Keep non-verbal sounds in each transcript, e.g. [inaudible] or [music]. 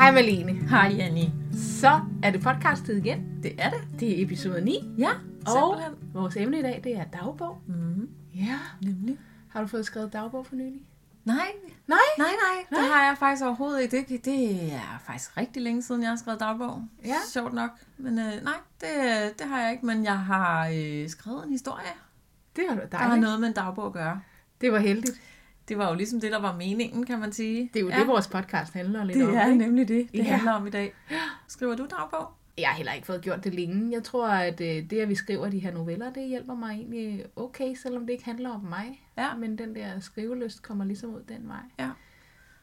Hej Malene. Hej Janni. Så er det podcastet igen. Det er det. Det er episode 9. Ja, Og simpelthen. vores emne i dag, det er dagbog. Mm-hmm. Ja. Nemlig. Har du fået skrevet dagbog for nylig? Nej, Nej. nej, nej. Det har jeg faktisk overhovedet ikke. Det, det er faktisk rigtig længe siden, jeg har skrevet dagbog. Ja. Sjovt nok. Men øh, nej, det, det har jeg ikke. Men jeg har øh, skrevet en historie, Det var der har dejligt. noget med en dagbog at gøre. Det var heldigt. Det var jo ligesom det, der var meningen, kan man sige. Det er jo ja. det, vores podcast handler lidt det om. er ikke? nemlig det, det Ja. handler om i dag. Skriver du dagbog? Jeg har heller ikke fået gjort det længe. Jeg tror, at øh, det, at vi skriver de her noveller, det hjælper mig egentlig okay, selvom det ikke handler om mig. Ja. Men den der skrivelyst kommer ligesom ud den vej. Ja.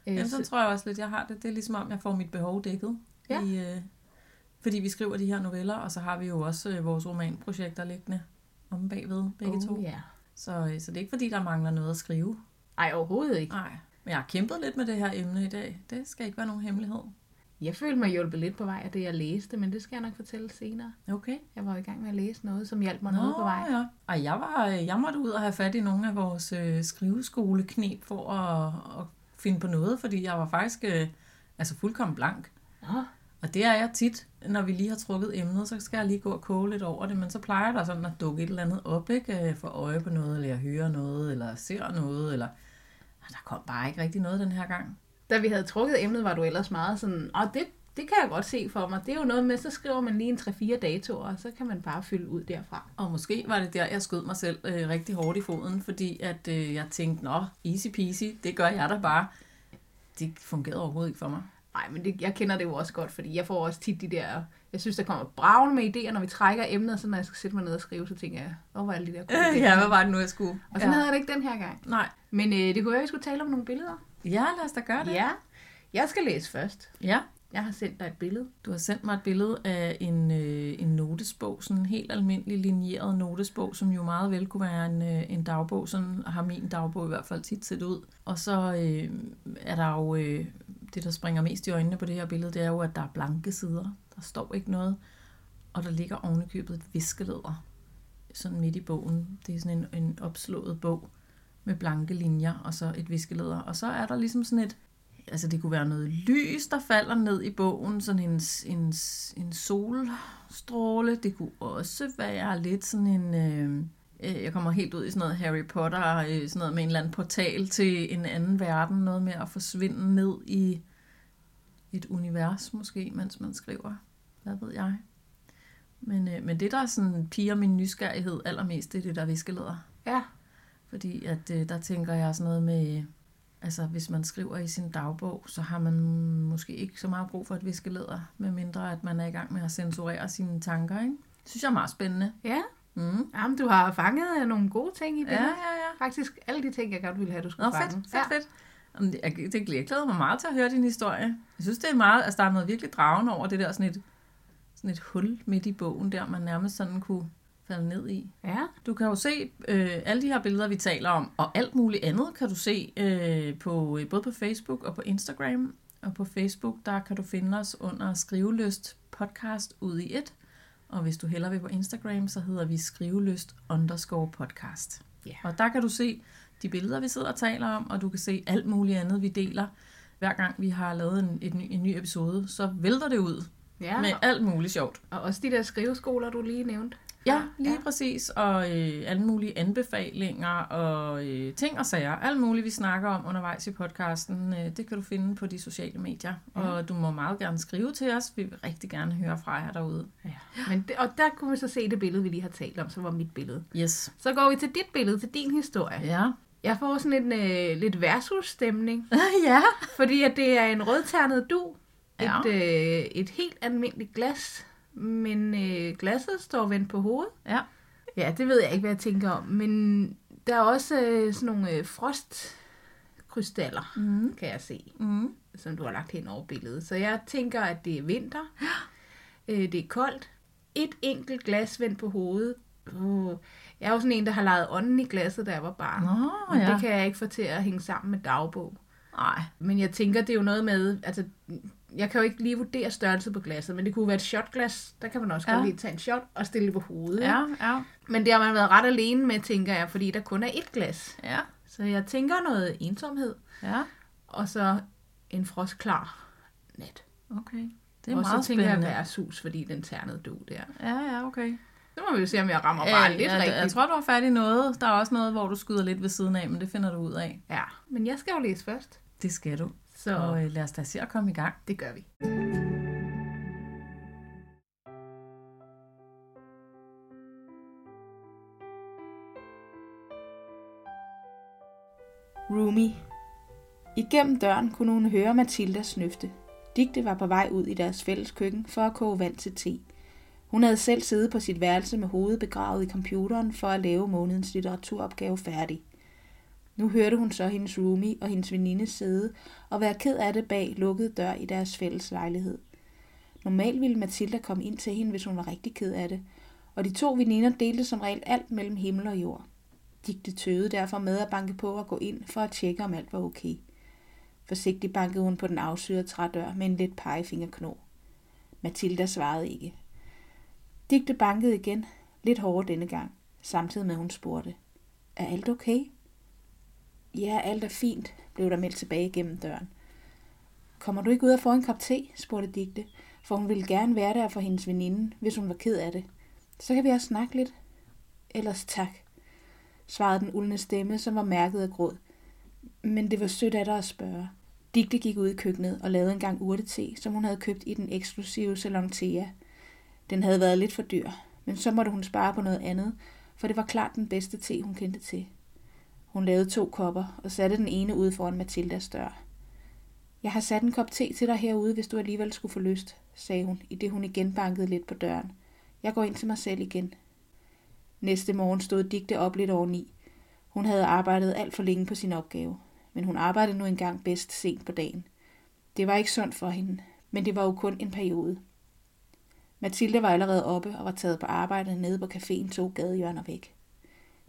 Øh, Jamen, så, tror jeg også lidt, jeg har det. Det er ligesom om, jeg får mit behov dækket. Ja. I, øh, fordi vi skriver de her noveller, og så har vi jo også øh, vores romanprojekter liggende om bagved, begge oh, to. Ja. Så, øh, så det er ikke fordi, der mangler noget at skrive. Ej, overhovedet ikke. Nej. Men jeg har kæmpet lidt med det her emne i dag. Det skal ikke være nogen hemmelighed. Jeg følte mig hjulpet lidt på vej af det, jeg læste, men det skal jeg nok fortælle senere. Okay. Jeg var i gang med at læse noget, som hjalp mig noget på vej. ja. Ej, jeg, var, øh, jeg måtte ud og have fat i nogle af vores øh, skriveskoleknep for at, at finde på noget, fordi jeg var faktisk øh, altså fuldkommen blank. Nå, Og det er jeg tit, når vi lige har trukket emnet, så skal jeg lige gå og koge lidt over det, men så plejer der sådan at dukke et eller andet op, ikke? Øh, For øje på noget, eller jeg hører noget, eller ser noget, eller... Og der kom bare ikke rigtig noget den her gang. da vi havde trukket emnet, var du ellers meget sådan, og det, det kan jeg godt se for mig. Det er jo noget med, så skriver man lige en 3-4 datoer, og så kan man bare fylde ud derfra. Og måske var det der, jeg skød mig selv øh, rigtig hårdt i foden, fordi at øh, jeg tænkte, nå, easy peasy, det gør jeg da bare. Det fungerede overhovedet ikke for mig. Nej, men det, jeg kender det jo også godt, fordi jeg får også tit de der... Jeg synes, der kommer bravende med idéer, når vi trækker emnet, så når jeg skal sætte mig ned og skrive, så tænker jeg, hvor var alle de der gode [laughs] idéer? ja, hvad var det nu, jeg skulle? Og sådan ja. havde jeg det ikke den her gang. Nej. Men øh, det kunne være, at vi skulle tale om nogle billeder. Ja, lad os da gøre det. Ja, jeg skal læse først. ja. Jeg har sendt dig et billede. Du har sendt mig et billede af en, øh, en notesbog, sådan en helt almindelig linjeret notesbog, som jo meget vel kunne være en, øh, en dagbog. Sådan har min dagbog i hvert fald tit set ud. Og så øh, er der jo, øh, det der springer mest i øjnene på det her billede, det er jo, at der er blanke sider. Der står ikke noget. Og der ligger ovenikøbet et viskeleder, sådan midt i bogen. Det er sådan en, en opslået bog med blanke linjer, og så et viskeleder. Og så er der ligesom sådan et, altså det kunne være noget lys, der falder ned i bogen, sådan en, en, en solstråle. Det kunne også være lidt sådan en, øh, øh, jeg kommer helt ud i sådan noget Harry Potter, øh, sådan noget med en eller anden portal til en anden verden, noget med at forsvinde ned i et univers måske, mens man skriver. Hvad ved jeg? Men, øh, men det, der sådan piger min nysgerrighed allermest, det er det der viskeleder. Ja, Fordi at øh, der tænker jeg sådan noget med, altså hvis man skriver i sin dagbog, så har man måske ikke så meget brug for et viskeleder, medmindre at man er i gang med at censurere sine tanker, ikke? Det synes jeg er meget spændende. ja. Mm. Jamen, du har fanget øh, nogle gode ting i Ja, billedet. ja, ja. Faktisk alle de ting, jeg godt ville have, du skulle Nå, fange. fedt, fedt, ja. fedt. Jamen, det- Jeg, det, jeg glæder mig meget til at høre din historie. Jeg synes, det er meget, altså der er noget virkelig dragende over det der sådan et, sådan et hul midt i bogen der, man nærmest sådan kunne falde ned i. Ja. Du kan jo se øh, alle de her billeder, vi taler om, og alt muligt andet kan du se øh, på, øh, både på Facebook og på Instagram. Og på Facebook, der kan du finde os under Skriveløst podcast ud i et. Og hvis du hellere vil på Instagram, så hedder vi Skriveløst underscore podcast. Ja. Og der kan du se de billeder, vi sidder og taler om, og du kan se alt muligt andet, vi deler. Hver gang vi har lavet en, et ny, en ny episode, så vælter det ud Ja, med alt muligt sjovt. og også de der skriveskoler, du lige nævnte. Ja, lige Ja. præcis. Og øh, alle mulige anbefalinger og øh, ting og sager. Alt muligt, vi snakker om undervejs i podcasten. Øh, det kan du finde på de sociale medier. Ja. Og du må meget gerne skrive til os. Vi vil rigtig gerne høre fra jer derude. Ja. Men det, og der kunne vi så se det billede, vi lige har talt om, så var mit billede. Yes. Så går vi til dit billede, til din historie. Ja. Jeg får sådan en øh, lidt versus-stemning, [laughs] ja. fordi at det er en rødternet du. Ja. Et, øh, et helt almindeligt glas, men øh, glasset står vendt på hovedet. Ja. Ja, det ved jeg ikke, hvad jeg tænker om, men der er også øh, sådan nogle øh, frostkrystaller, Mm. kan jeg se, Mm. som du har lagt hen over billedet. Så jeg tænker, at det er vinter, øh, det er koldt, et enkelt glas vendt på hovedet. Uh, jeg er jo sådan en, der har lejet ånden i glasset, da jeg var barn. Nå, Men ja. det kan jeg ikke få til at hænge sammen med dagbog. Nej. Men jeg tænker, det er jo noget med, altså, jeg kan jo ikke lige vurdere størrelse på glasset, men det kunne være et shotglas. Der kan man også ja. Ja. godt lige tage en shot og stille det på hovedet. Ja, ja. Men det har man været ret alene med, tænker jeg, fordi der kun er ét glas. Ja. Så jeg tænker noget ensomhed, Ja. og så en frostklar nat. Okay. Det er og meget så tænker spændende. jeg værtshus, fordi den ternede død der. Ja, ja, okay. Så må vi jo se, om jeg rammer bare Øh, lidt jeg, rigtigt. jeg tror, du har fat i noget. Der er også noget, hvor du skyder lidt ved siden af, men det finder du ud af. Ja, men jeg skal jo læse først. Det skal du. Så Og øh, lad os da se at komme i gang. det gør vi. Rumi. Igennem døren kunne hun høre Mathilda snøfte. Digte var på vej ud i deres fælles køkken for at koge vand til te. Hun havde selv siddet på sit værelse med hovedet begravet i computeren for at lave månedens litteraturopgave færdig. Nu hørte hun så hendes roomie og hendes veninde sidde og være ked af det bag lukket dør i deres fælles lejlighed. Normalt ville Mathilda komme ind til hende, hvis hun var rigtig ked af det, og de to veninder delte som regel alt mellem himmel og jord. Digte tøvede derfor med at banke på og gå ind for at tjekke, om alt var okay. Forsigtigt bankede hun på den afsyrede trædør med en let pegefingerknog. Mathilda svarede ikke. Digte bankede igen, lidt hårdere denne gang, samtidig med hun spurgte. Er alt okay? Ja, alt er fint, blev der meldt tilbage gennem døren. Kommer du ikke ud og få en kop te? spurgte Digte, for hun ville gerne være der for hendes veninde, hvis hun var ked af det. Så kan vi også snakke lidt. Ellers tak, svarede den uldne stemme, som var mærket af gråd. Men det var sødt af dig at spørge. Digte gik ud i køkkenet og lavede en gang urtete, som hun havde købt i den eksklusive salon Thea. Den havde været lidt for dyr, men så måtte hun spare på noget andet, for det var klart den bedste te, hun kendte til. Hun lavede to kopper og satte den ene ude foran Mathildas dør. Jeg har sat en kop te til dig herude, hvis du alligevel skulle få lyst, sagde hun, i det hun igen bankede lidt på døren. Jeg går ind til mig selv igen. Næste morgen stod Digte op lidt over ni. Hun havde arbejdet alt for længe på sin opgave, men hun arbejdede nu engang bedst sent på dagen. Det var ikke sundt for hende, men det var jo kun en periode. Mathilde var allerede oppe og var taget på arbejde nede på caféen to gadehjørner væk.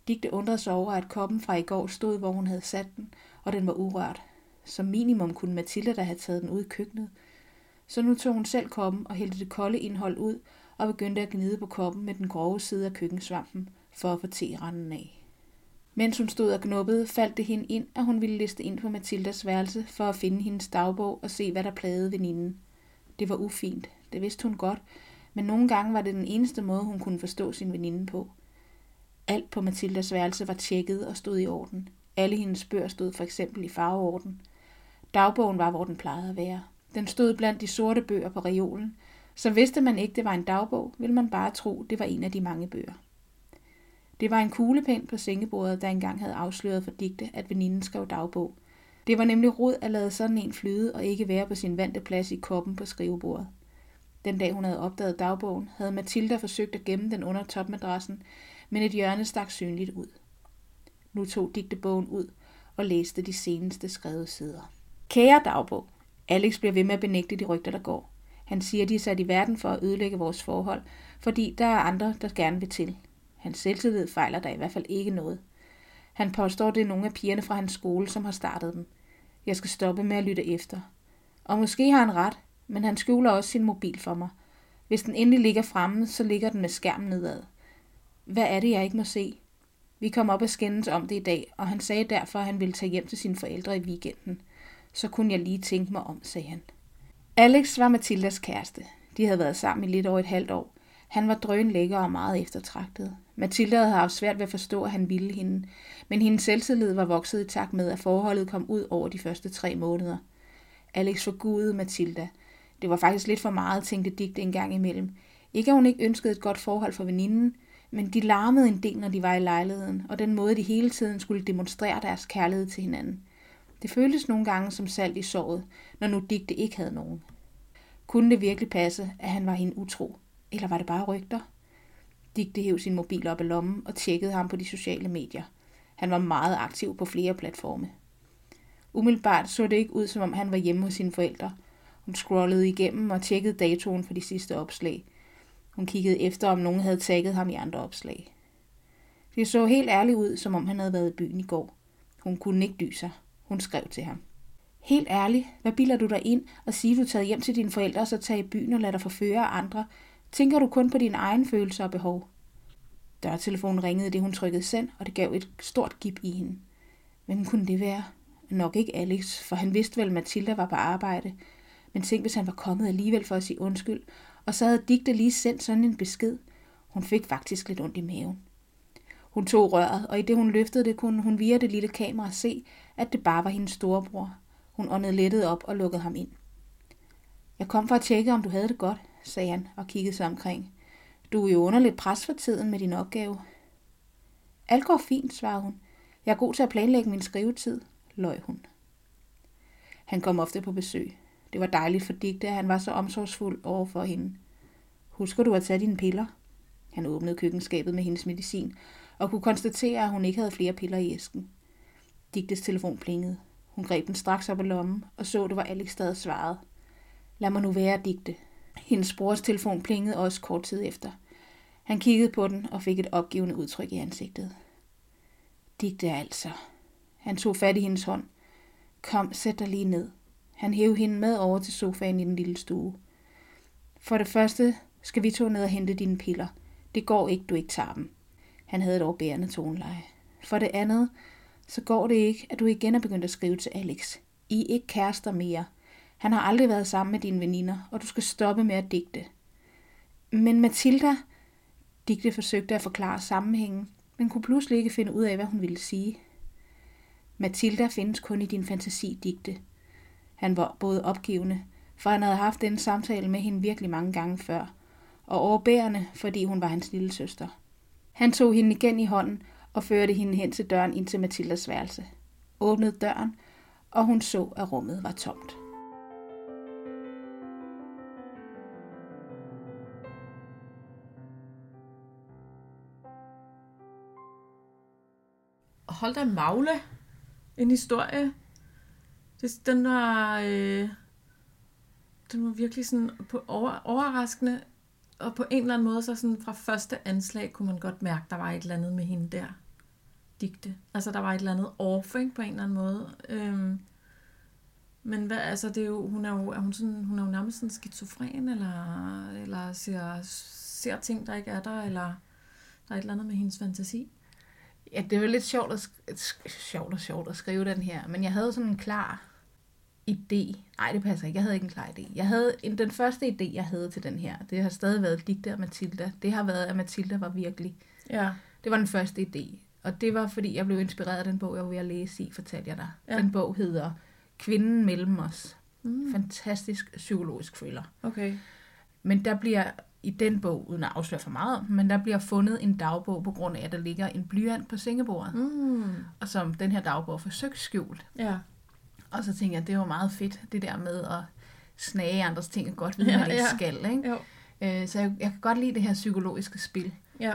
Digte undrede sig over, at koppen fra i går stod, hvor hun havde sat den, og den var urørt. Som minimum kunne Mathilde da have taget den ud i køkkenet. Så nu tog hun selv koppen og hældte det kolde indhold ud og begyndte at gnide på koppen med den grove side af køkkensvampen for at få teranden af. Mens hun stod og knuppede, faldt det hende ind, at hun ville liste ind på Mathildas værelse for at finde hendes dagbog og se, hvad der plagede veninden. Det var ufint, det vidste hun godt, men nogle gange var det den eneste måde, hun kunne forstå sin veninde på. Alt på Mathildas værelse var tjekket og stod i orden. Alle hendes bøger stod for eksempel i farveorden. Dagbogen var, hvor den plejede at være. Den stod blandt de sorte bøger på reolen, så vidste man ikke, det var en dagbog, ville man bare tro, det var en af de mange bøger. Det var en kuglepen på sengebordet, der engang havde afsløret for digte, at veninden skrev dagbog. Det var nemlig rod at lade sådan en flyde og ikke være på sin vante plads i koppen på skrivebordet. Den dag hun havde opdaget dagbogen, havde Mathilda forsøgt at gemme den under topmadrassen, men et hjørne stak synligt ud. Nu tog digte bogen ud og læste de seneste skrevede sider. Kære dagbog, Alex bliver ved med at benægte de rygter, der går. Han siger, de er sat i verden for at ødelægge vores forhold, fordi der er andre, der gerne vil til. Hans selvtillid fejler der i hvert fald ikke noget. Han påstår, det er nogle af pigerne fra hans skole, som har startet dem. Jeg skal stoppe med at lytte efter. Og måske har han ret, men han skjuler også sin mobil for mig. Hvis den endelig ligger fremme, så ligger den med skærmen nedad. Hvad er det, jeg ikke må se? Vi kom op og skændes om det i dag, og han sagde derfor, at han ville tage hjem til sine forældre i weekenden. Så kunne jeg lige tænke mig om, sagde han. Alex var Mathildas kæreste. De havde været sammen i lidt over et halvt år. Han var drøn lækker og meget eftertragtet. Mathilda havde haft svært ved at forstå, at han ville hende, men hendes selvtillid var vokset i takt med, at forholdet kom ud over de første tre måneder. Alex forgudede Mathilda. Det var faktisk lidt for meget, tænkte Digte en gang imellem. Ikke at hun ikke ønskede et godt forhold for veninden, men de larmede en del, når de var i lejligheden, og den måde, de hele tiden skulle demonstrere deres kærlighed til hinanden. Det føltes nogle gange som salt i såret, når nu Digte ikke havde nogen. Kunne det virkelig passe, at han var hende utro? Eller var det bare rygter? Digte hæv sin mobil op af lommen og tjekkede ham på de sociale medier. Han var meget aktiv på flere platforme. Umiddelbart så det ikke ud, som om han var hjemme hos sine forældre. Hun scrollede igennem og tjekkede datoen for de sidste opslag. Hun kiggede efter, om nogen havde tagget ham i andre opslag. Det så helt ærligt ud, som om han havde været i byen i går. Hun kunne ikke dyse sig. Hun skrev til ham. Helt ærligt, hvad bilder du dig ind og sige, du er taget hjem til dine forældre og så tager i byen og lader dig forføre af andre? Tænker du kun på dine egne følelser og behov? Dørtelefonen ringede det, hun trykkede send, og det gav et stort gip i hende. Hvem kunne det være? Nok ikke Alex, for han vidste vel, at Mathilda var på arbejde. Men tænk, hvis han var kommet alligevel for at sige undskyld, og så havde Digte lige sendt sådan en besked. Hun fik faktisk lidt ondt i maven. Hun tog røret, og i det hun løftede det, kunne hun via det lille kamera se, at det bare var hendes storebror. Hun åndede lettet op og lukkede ham ind. Jeg kom for at tjekke, om du havde det godt, sagde han og kiggede sig omkring. Du er jo under lidt pres for tiden med din opgave. Alt går fint, svarede hun. Jeg er god til at planlægge min skrivetid, løj hun. Han kom ofte på besøg. Det var dejligt for Digte, at han var så omsorgsfuld over for hende. Husker du at tage dine piller? Han åbnede køkkenskabet med hendes medicin og kunne konstatere, at hun ikke havde flere piller i æsken. Digtes telefon plingede. Hun greb den straks op af lommen og så, det var Alex, der havde svaret. Lad mig nu være, Digte. Hendes brors telefon plingede også kort tid efter. Han kiggede på den og fik et opgivende udtryk i ansigtet. Digte altså. Han tog fat i hendes hånd. Kom, sæt dig lige ned. Han hævde hende med over til sofaen i den lille stue. For det første skal vi to ned og hente dine piller. Det går ikke, du ikke tager dem. Han havde et overbærende toneleje. For det andet, så går det ikke, at du igen er begyndt at skrive til Alex. I er ikke kærester mere. Han har aldrig været sammen med dine veninder, og du skal stoppe med at digte. Men Mathilda, Digte forsøgte at forklare sammenhængen, men kunne pludselig ikke finde ud af, hvad hun ville sige. Mathilda findes kun i din fantasi, Digte. Han var både opgivende, for han havde haft den samtale med hende virkelig mange gange før, og overbærende, fordi hun var hans lille søster. Han tog hende igen i hånden og førte hende hen til døren ind til Mathildas værelse. Åbnede døren, og hun så, at rummet var tomt. Hold da magle. En historie. Det, den var... Øh, den var virkelig sådan på over, overraskende. Og på en eller anden måde, så sådan fra første anslag, kunne man godt mærke, der var et eller andet med hende der. Digte. Altså, der var et eller andet off, ikke, på en eller anden måde. Øhm, men hvad, altså, det er jo, hun er jo, er hun sådan, hun er jo nærmest sådan skizofren, eller, eller ser, ser ting, der ikke er der, eller der er et eller andet med hendes fantasi. Ja, det var lidt sjovt, at, sk- sjovt og sjovt at skrive den her, men jeg havde sådan en klar idé. Nej, det passer ikke. Jeg havde ikke en klar idé. Jeg havde en, den første idé, jeg havde til den her, det har stadig været Digte og Mathilda. Det har været, at Mathilda var virkelig. Ja. Det var den første idé. Og det var, fordi jeg blev inspireret af den bog, jeg var ved at læse i, fortalte jeg dig. Ja. Den bog hedder Kvinden mellem os. Mm. Fantastisk psykologisk thriller. Okay. Men der bliver i den bog, uden at afsløre for meget om, men der bliver fundet en dagbog på grund af, at der ligger en blyant på sengebordet. Mm. Og som den her dagbog forsøgt skjult. Ja. Og så tænker jeg, det var meget fedt, det der med at snage andres ting og godt vide, ja, man ikke ja. skal. Ikke? Jo. Øh, så jeg, jeg kan godt lide det her psykologiske spil. Ja.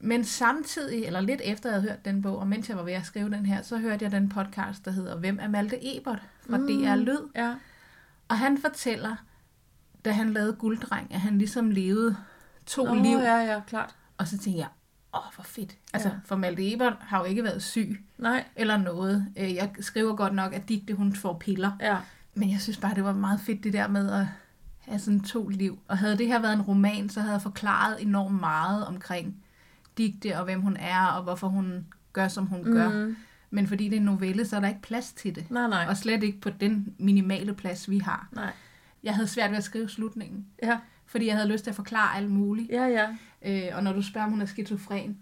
Men samtidig, eller lidt efter jeg havde hørt den bog, og mens jeg var ved at skrive den her, så hørte jeg den podcast, der hedder Hvem er Malte Ebert fra mm. DR Lyd. Ja. Og han fortæller, da han lavede Gulddreng, at han ligesom levede to Nå, liv. ja, ja, klart. Og så tænkte jeg, åh, hvor fedt. Altså, Ja. for Malte Ebert har jo ikke været syg Nej. eller noget. Øh, Jeg skriver godt nok, at Digte, hun får piller. Ja. Men jeg synes bare, det var meget fedt, det der med at have sådan to liv. Og havde det her været en roman, så havde jeg forklaret enormt meget omkring Digte, og hvem hun er, og hvorfor hun gør, som hun mm. gør. Mm. Men fordi det er en novelle, så er der ikke plads til det. Nej, nej. Og slet ikke på den minimale plads, vi har. Nej. Jeg havde svært ved at skrive slutningen, Ja. fordi jeg havde lyst til at forklare alt muligt. Ja, ja. Øh, og når du spørger, om hun er skizofren,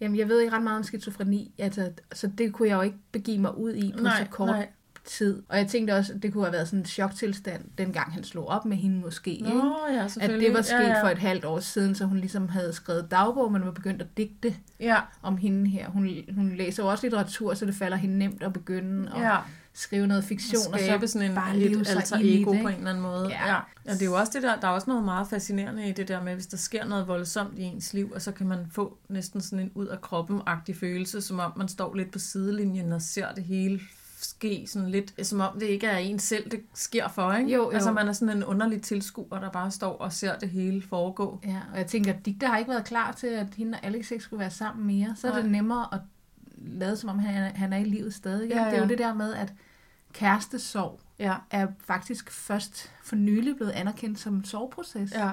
jamen jeg ved ikke ret meget om skizofreni, altså, så det kunne jeg jo ikke begive mig ud i på Nej, så kort nej. tid. Og jeg tænkte også, at det kunne have været sådan en choktilstand, dengang han slog op med hende måske. ikke? Nå, ja, At det var sket ja, ja. for et halvt år siden, så hun ligesom havde skrevet dagbog, men var begyndt at digte Ja, om hende her. Hun, hun læser jo også litteratur, så det falder hende nemt at begynde at ja. Skrive noget fiktion, og Skabe så sådan en, bare et leve sig alter ego det, på en eller anden måde. Ja. Ja. ja. det er jo også det der, der er også noget meget fascinerende i det der med, hvis der sker noget voldsomt i ens liv, og så kan man få næsten sådan en ud af kroppen-agtig følelse, som om man står lidt på sidelinjen og ser det hele ske sådan lidt, som om det ikke er en selv, det sker for, ikke? Jo, jo. Altså man er sådan en underlig tilskuer, der bare står og ser det hele foregå. Ja, og jeg tænker, at Digte har ikke været klar til, at hende og Alex ikke skulle være sammen mere. Så er Nej. det nemmere at lade, som om han er, han er i livet stadig. Ja, Ja. Det er jo det der med, at kærestesorg Ja, er faktisk først for nylig blevet anerkendt som en soveproces. ja.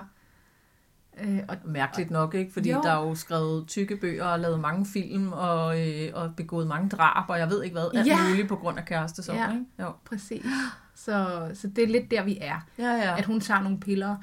Øh, og Mærkeligt nok, ikke? Fordi Jo. jo. der er jo skrevet tykke bøger og lavet mange film og, øh, og begået mange drab, og jeg ved ikke hvad, alt Ja. muligt på grund af kærestesorg, Ja. ikke? Jo. præcis. Så, så det er lidt der, vi er. Ja, ja. At hun tager nogle piller.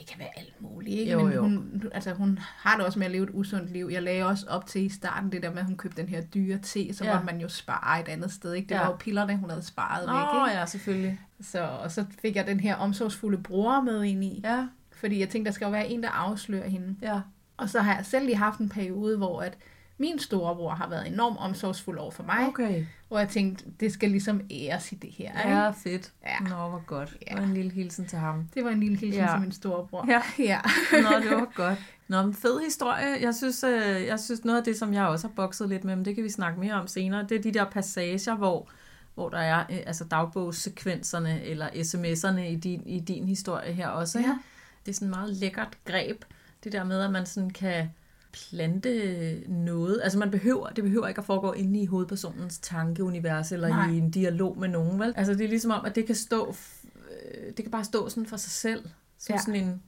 Det kan være alt muligt, ikke? Jo, Men jo. Hun, altså, hun har det også med at leve et usundt liv. Jeg lagde også op til i starten det der med, at hun købte den her dyre te, så Ja. måtte man jo spare et andet sted. Ikke? Det Ja. var jo pillerne, hun havde sparet væk. Åh, Ikke? ja, selvfølgelig. Så, og så fik jeg den her omsorgsfulde bror med ind i. Ja, Fordi jeg tænkte, der skal jo være en, der afslører hende. ja. Og så har jeg selv lige haft en periode, hvor at min storebror har været enormt omsorgsfuld over for mig. Okay. Hvor jeg tænkte, det skal ligesom æres i det her. Ikke? Ja, fedt. Ja. Nå, hvor godt. Ja. Og en lille hilsen til ham. Det var en lille hilsen Ja. til min storebror. Ja. [laughs] ja. Nå, det var godt. Nå, men fed historie. Jeg synes, øh, jeg synes noget af det, som jeg også har bokset lidt med, men det kan vi snakke mere om senere, det er de der passager, hvor, hvor der er øh, altså dagbogssekvenserne eller sms'erne i din, i din historie her også. Ikke? Ja. Det er sådan et meget lækkert greb, det der med, at man sådan kan plante noget. Altså man behøver, det behøver ikke at foregå inde i hovedpersonens tankeunivers eller Nej. i en dialog med nogen, vel? Altså det er ligesom om, at det kan stå, øh, det kan bare stå sådan for sig selv. Som Ja. sådan en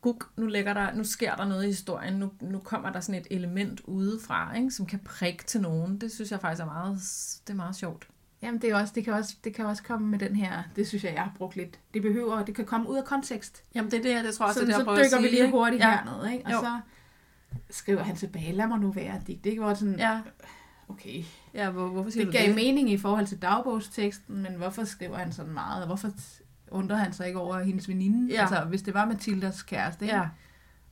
guk, nu, ligger der, nu sker der noget i historien, nu, nu kommer der sådan et element udefra, ikke, som kan prikke til nogen. Det synes jeg faktisk er meget, det er meget sjovt. Jamen, det, er også, det, kan også, det kan også komme med den her, det synes jeg, jeg har brugt lidt. Det behøver, det kan komme ud af kontekst. Jamen det er det, det tror jeg også, så, det, så jeg at dykker vi lige hurtigt ja. hernede, ikke? Og Jo. så skriver han tilbage, lad mig nu være digt. Det var sådan, Ja, okay, ja hvor, hvorfor siger det du gav det? mening i forhold til dagbogsteksten, men hvorfor skriver han sådan meget? Og hvorfor undrer han sig ikke over hendes veninde? Ja. Altså, hvis det var Mathildas kæreste, ikke? Ja,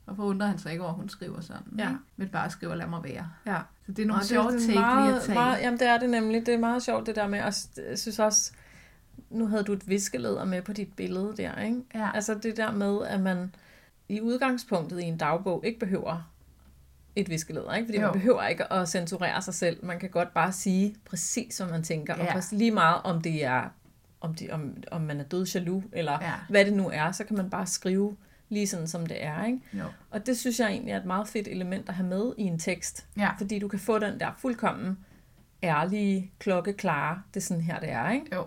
hvorfor undrer han sig ikke over, at hun skriver sådan? Ja. ikke? Men bare skriver, lad mig være. ja. Så det er nogle Og sjove er lige at tage. meget, Jamen det er det nemlig. Det er meget sjovt det der med, og jeg synes også, nu havde du et viskeleder med på dit billede der, ikke? Ja. Altså det der med, at man i udgangspunktet i en dagbog ikke behøver et viskeleder, ikke? Fordi jo. Man behøver ikke at censurere sig selv. Man kan godt bare sige præcis, hvad man tænker, ja. og lige meget om det er, om, det, om, om man er død jaloux, eller ja. Ja. hvad det nu er, så kan man bare skrive lige sådan, som det er, ikke? Jo. Og det synes jeg egentlig er et meget fedt element at have med i en tekst. Ja. Fordi du kan få den der fuldkommen ærlige, klokkeklare, det er sådan her, det er, ikke? Jo.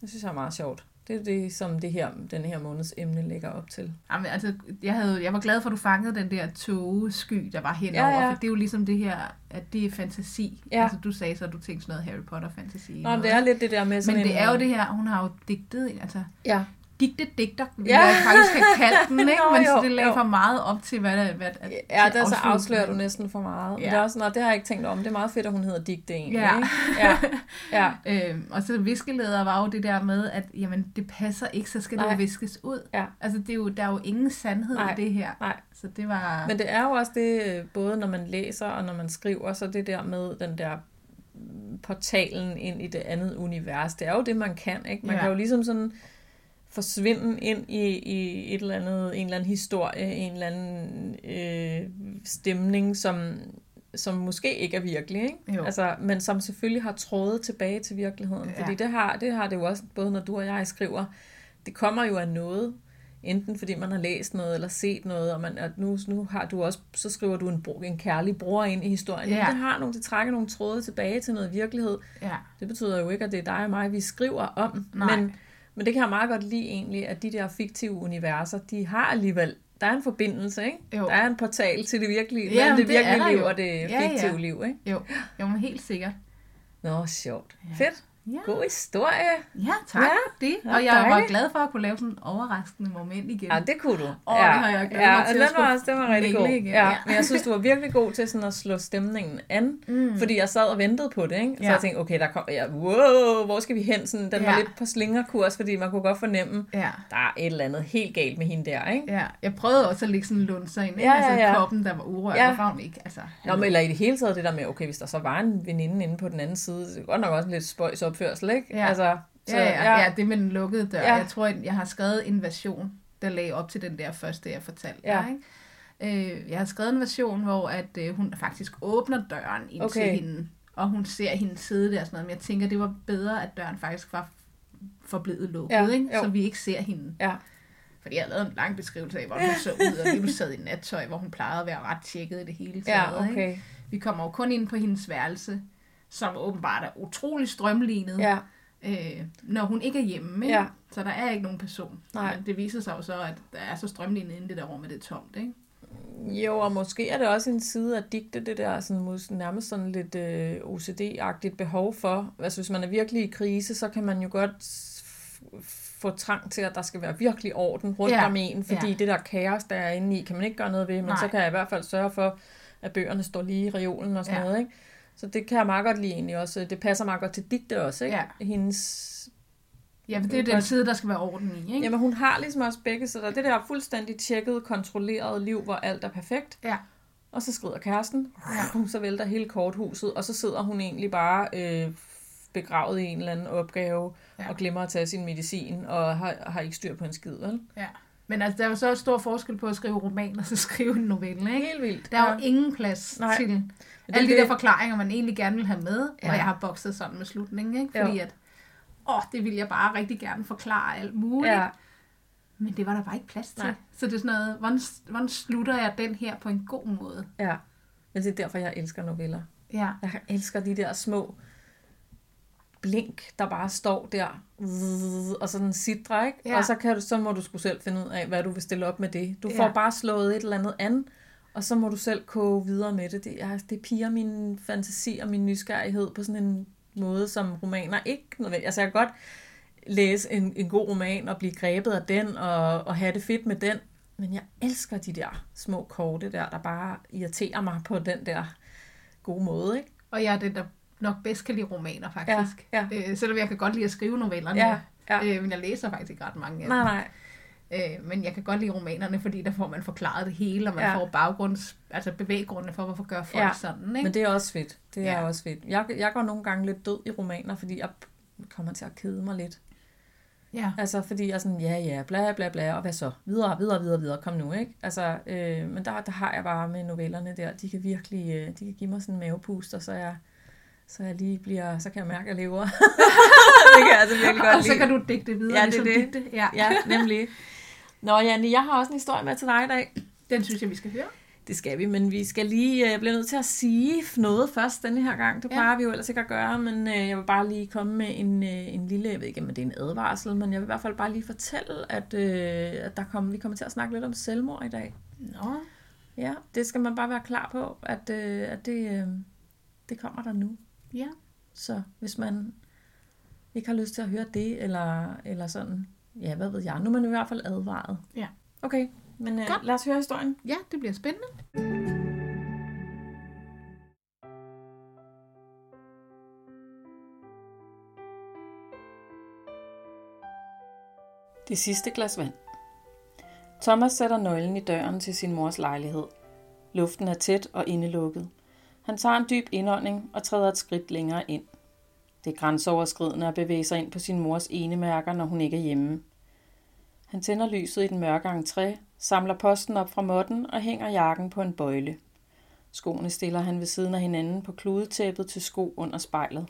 Det synes jeg er meget sjovt. Det er det, som det her, den her måneds emne lægger op til. Jamen, altså, jeg, havde, jeg var glad for, at du fangede den der togesky, der var henover. Ja, ja. For det er jo ligesom det her, at det er fantasi. Ja. Altså, du sagde så, at du tænkte sådan noget Harry Potter-fantasi. Nå, men det er lidt det der med sådan Men det en, er jo det her, hun har jo digtet, altså Ja, digtet digter, vil Ja. jeg faktisk have kaldt den, [laughs] ikke? Jo, Men jo, så det lagde jo. for meget op til, hvad der... Hvad, at, ja til der så afslører du næsten for meget. Ja. Ja. Det, er også, nå, det har jeg ikke tænkt om. Det er meget fedt, at hun hedder Digte egentlig. Ja. Ikke? ja. [laughs] ja. Øhm, og så viskeleder var jo det der med, at jamen, det passer ikke, så skal det Nej. jo viskes ud. Ja. Altså, det er jo, der er jo ingen sandhed Nej. i det her. Nej. Så det var... Men det er jo også det, øh, både når man læser og når man skriver, så det der med den der portalen ind i det andet univers, det er jo det, man kan. Ikke? Man Ja. kan jo ligesom sådan forsvinde ind i, i et eller andet, en eller anden historie, en eller anden øh, stemning, som, som måske ikke er virkelig, ikke? Jo. Altså, men som selvfølgelig har trådet tilbage til virkeligheden. Ja. Fordi det har, det har det jo også, både når du og jeg skriver, det kommer jo af noget, enten fordi man har læst noget eller set noget, og man, at nu, nu har du også, så skriver du en, bro, en kærlig bror ind i historien. Ja. Det har nogle, det trækker nogle tråde tilbage til noget virkelighed. Ja. Det betyder jo ikke, at det er dig og mig, vi skriver om, Nej. men, men det kan jeg meget godt lide egentlig, at de der fiktive universer, de har alligevel, der er en forbindelse, ikke? Jo. Der er en portal til det virkelige, Ja, mellem det det virkelige liv jo. og det Ja, ja. fiktive liv, ikke? Jo, jo men helt sikkert. Nå, sjovt. Ja. Fedt. Ja. God historie. Ja, tak Ja, det. Og jeg var dejligt. glad for at kunne lave sådan en overraskende moment igen. Ja, det kunne du. Åh, ja. det har jeg glædet ja, mig til den var også, den var rigtig god. igen, Ja, ja. men jeg synes, du var virkelig god til sådan at slå stemningen an, mm. fordi jeg sad og ventede på det, ikke? Så Ja. jeg tænkte, okay, der kom, ja, wow, hvor skal vi hen? Sådan, den var Ja. lidt på slingerkurs, fordi man kunne godt fornemme, Ja. der er et eller andet helt galt med hende der, ikke? Ja, jeg prøvede også at lægge sådan en lunser ind, ikke? Ja, ja, altså ja. koppen, der var urørt, Ja. var hun ikke, altså... Nå, men eller i det hele taget det der med, okay, hvis der så var en veninde inde på den anden side, det er godt nok også lidt spøjs opførsel, ikke? Ja. Altså, ja, ja, ja, det med den lukkede dør. Ja. Ja. Jeg tror, jeg har skrevet en version, der lagde op til den der første, jeg fortalte Ja. dig, ikke? Øh, jeg har skrevet en version, hvor at, øh, hun faktisk åbner døren ind Okay. til hende, og hun ser hende sidde der og sådan noget, men jeg tænker, det var bedre, at døren faktisk var forblevet lukket, Ja, ikke? jo. så vi ikke ser hende. Ja. Fordi jeg har lavet en lang beskrivelse af, hvor hun så ud, og vi sad i nattøj, hvor hun plejede at være ret tjekket i det hele taget. Ja, Ikke? okay. Vi kommer jo kun ind på hendes værelse, som åbenbart er utrolig strømlignet, Ja, øh, når hun ikke er hjemme. Ikke? Ja. Så der er ikke nogen person. Nej. Men det viser sig jo så, at der er så strømlignet inde det der rum, at det er tomt. Ikke? Jo, og måske er det også en side at digte det der sådan, nærmest sådan lidt øh, OCD-agtigt behov for. Altså hvis man er virkelig i krise, så kan man jo godt få trang til, at der skal være virkelig orden rundt Ja, om en, fordi ja. det der kaos, der er inde i, kan man ikke gøre noget ved, men Nej. Så kan jeg i hvert fald sørge for, at bøgerne står lige i reolen og sådan ja. noget, ikke? Så det kan jeg meget godt lide egentlig også. Det passer meget godt til digte også, ikke? Ja. Hendes... Ja, for det er den side, der skal være orden i, ikke? Jamen hun har ligesom også begge sider. Det der fuldstændig tjekket, kontrolleret liv, hvor alt er perfekt. Ja. Og så skrider kæresten, ja. så vælter hele korthuset, og så sidder hun egentlig bare øh, begravet i en eller anden opgave, Ja. og glemmer at tage sin medicin, og har, har ikke styr på en skid, vel? Ja. Men altså, der er jo så stor forskel på at skrive roman og så skrive en novelle, ikke? Helt vildt. Der er jo ja. ingen plads Nej. til det alle de det. der forklaringer, man egentlig gerne vil have med, ja. Og jeg har bokset sådan med slutningen, ikke? Fordi Jo. at, åh, det vil jeg bare rigtig gerne forklare alt muligt. Ja, Men det var der bare ikke plads til. Nej. Så det er sådan noget, hvordan, hvordan slutter jeg den her på en god måde? ja. Men det er derfor, jeg elsker noveller. Ja, Jeg elsker de der små blink, der bare står der, og sådan sidder, ikke? Ja. Og så, kan du, så må du sgu selv finde ud af, hvad du vil stille op med det. Du får Ja. bare slået et eller andet an, og så må du selv koge videre med det. Det, er, det piger min fantasi og min nysgerrighed på sådan en måde, som romaner ikke nødvendigt. Altså jeg kan godt læse en, en god roman og blive grebet af den, og, og have det fedt med den, men jeg elsker de der små korte der, der bare irriterer mig på den der gode måde, ikke? og jeg er den, der nok bedst kan lide romaner, faktisk. Ja, Øh, selvom jeg kan godt lide at skrive novellerne. Ja, ja. Øh, men jeg læser faktisk ikke ret mange af Nej, dem. nej. Øh, men jeg kan godt lide romanerne, fordi der får man forklaret det hele, og man ja. Får baggrunds, altså bevæggrundene for, hvorfor gør folk ja. Ja, sådan. Ikke? Men det er også fedt. Det er Ja. også fedt. Jeg, jeg går nogle gange lidt død i romaner, fordi jeg kommer til at kede mig lidt. Ja. Altså, fordi jeg er sådan, ja, ja, bla, bla, bla, og hvad så? Videre, videre, videre, videre, kom nu, ikke? Altså, øh, men der, der har jeg bare med novellerne der, de kan virkelig, øh, de kan give mig sådan en mavepuster, så jeg, så jeg lige bliver, så kan jeg mærke, at jeg lever. [laughs] det kan jeg altså virkelig godt og så lide. kan du digte videre, Ja, det ligesom det. digte. Ja. Ja, nemlig. Nå, Janne, jeg har også en historie med til dig i dag. Den synes jeg, vi skal høre. Det skal vi, men vi skal lige øh, blive nødt til at sige noget først denne her gang. Det Ja. plejer vi jo ellers ikke at gøre, men øh, jeg vil bare lige komme med en, øh, en lille, jeg ved ikke, om det er en advarsel, men jeg vil i hvert fald bare lige fortælle, at, at der kommer, vi kommer til at snakke lidt om selvmord i dag. Nå. Ja, det skal man bare være klar på, at, at det, det kommer der nu. Ja. Så hvis man ikke har lyst til at høre det, eller, eller sådan, ja, hvad ved jeg, nu er man i hvert fald advaret. Ja. Okay, men øh, Godt. lad os høre historien. Ja, det bliver spændende. Det sidste glas vand. Thomas sætter nøglen i døren til sin mors lejlighed. Luften er tæt og indelukket. Han tager en dyb indånding og træder et skridt længere ind. Det er grænseoverskridende at bevæge sig ind på sin mors enemærker, når hun ikke er hjemme. Han tænder lyset i den mørke entré, samler posten op fra måtten og hænger jakken på en bøjle. Skoene stiller han ved siden af hinanden på kludetæppet til sko under spejlet.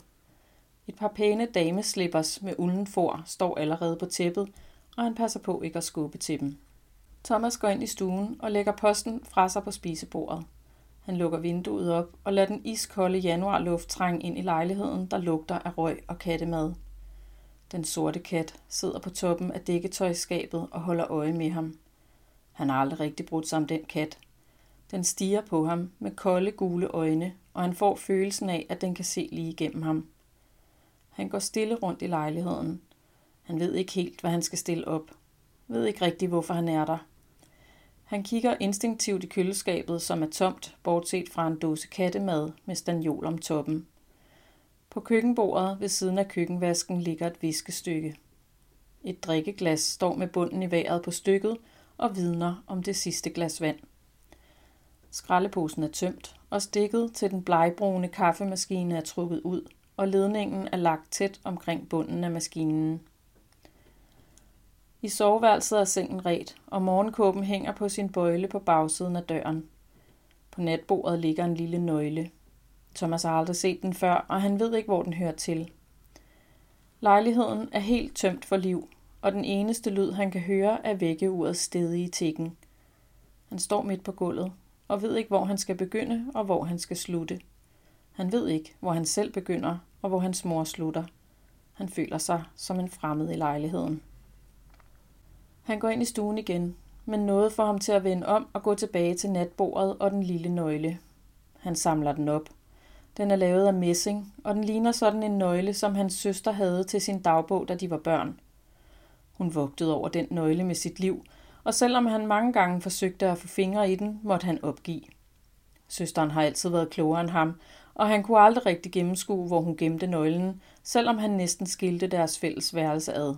Et par pæne dameslippers med ulden for står allerede på tæppet, og han passer på ikke at skubbe til dem. Thomas går ind i stuen og lægger posten fra sig på spisebordet. Han lukker vinduet op og lader den iskolde januarluft trænge ind i lejligheden, der lugter af røg og kattemad. Den sorte kat sidder på toppen af dækketøjsskabet og holder øje med ham. Han har aldrig rigtig brudt sig om den kat. Den stiger på ham med kolde gule øjne, og han får følelsen af, at den kan se lige igennem ham. Han går stille rundt i lejligheden. Han ved ikke helt, hvad han skal stille op. Ved ikke rigtig, hvorfor han er der. Han kigger instinktivt i køleskabet, som er tomt, bortset fra en dåse kattemad med stanjol om toppen. På køkkenbordet ved siden af køkkenvasken ligger et viskestykke. Et drikkeglas står med bunden i vejret på stykket og vidner om det sidste glas vand. Skraldeposen er tømt, og stikket til den blegbrune kaffemaskine er trukket ud, og ledningen er lagt tæt omkring bunden af maskinen. I soveværelset er sengen ret, og morgenkåben hænger på sin bøjle på bagsiden af døren. På natbordet ligger en lille nøgle. Thomas har aldrig set den før, og han ved ikke, hvor den hører til. Lejligheden er helt tømt for liv, og den eneste lyd, han kan høre, er vækkeurets stedige tikken. Han står midt på gulvet, og ved ikke, hvor han skal begynde, og hvor han skal slutte. Han ved ikke, hvor han selv begynder, og hvor hans mor slutter. Han føler sig som en fremmed i lejligheden. Han går ind i stuen igen, men noget får ham til at vende om og gå tilbage til natbordet og den lille nøgle. Han samler den op. Den er lavet af messing, og den ligner sådan en nøgle, som hans søster havde til sin dagbog, da de var børn. Hun vogtede over den nøgle med sit liv, og selvom han mange gange forsøgte at få fingre i den, måtte han opgive. Søsteren har altid været klogere end ham, og han kunne aldrig rigtig gennemskue, hvor hun gemte nøglen, selvom han næsten skilte deres fælles værelse ad.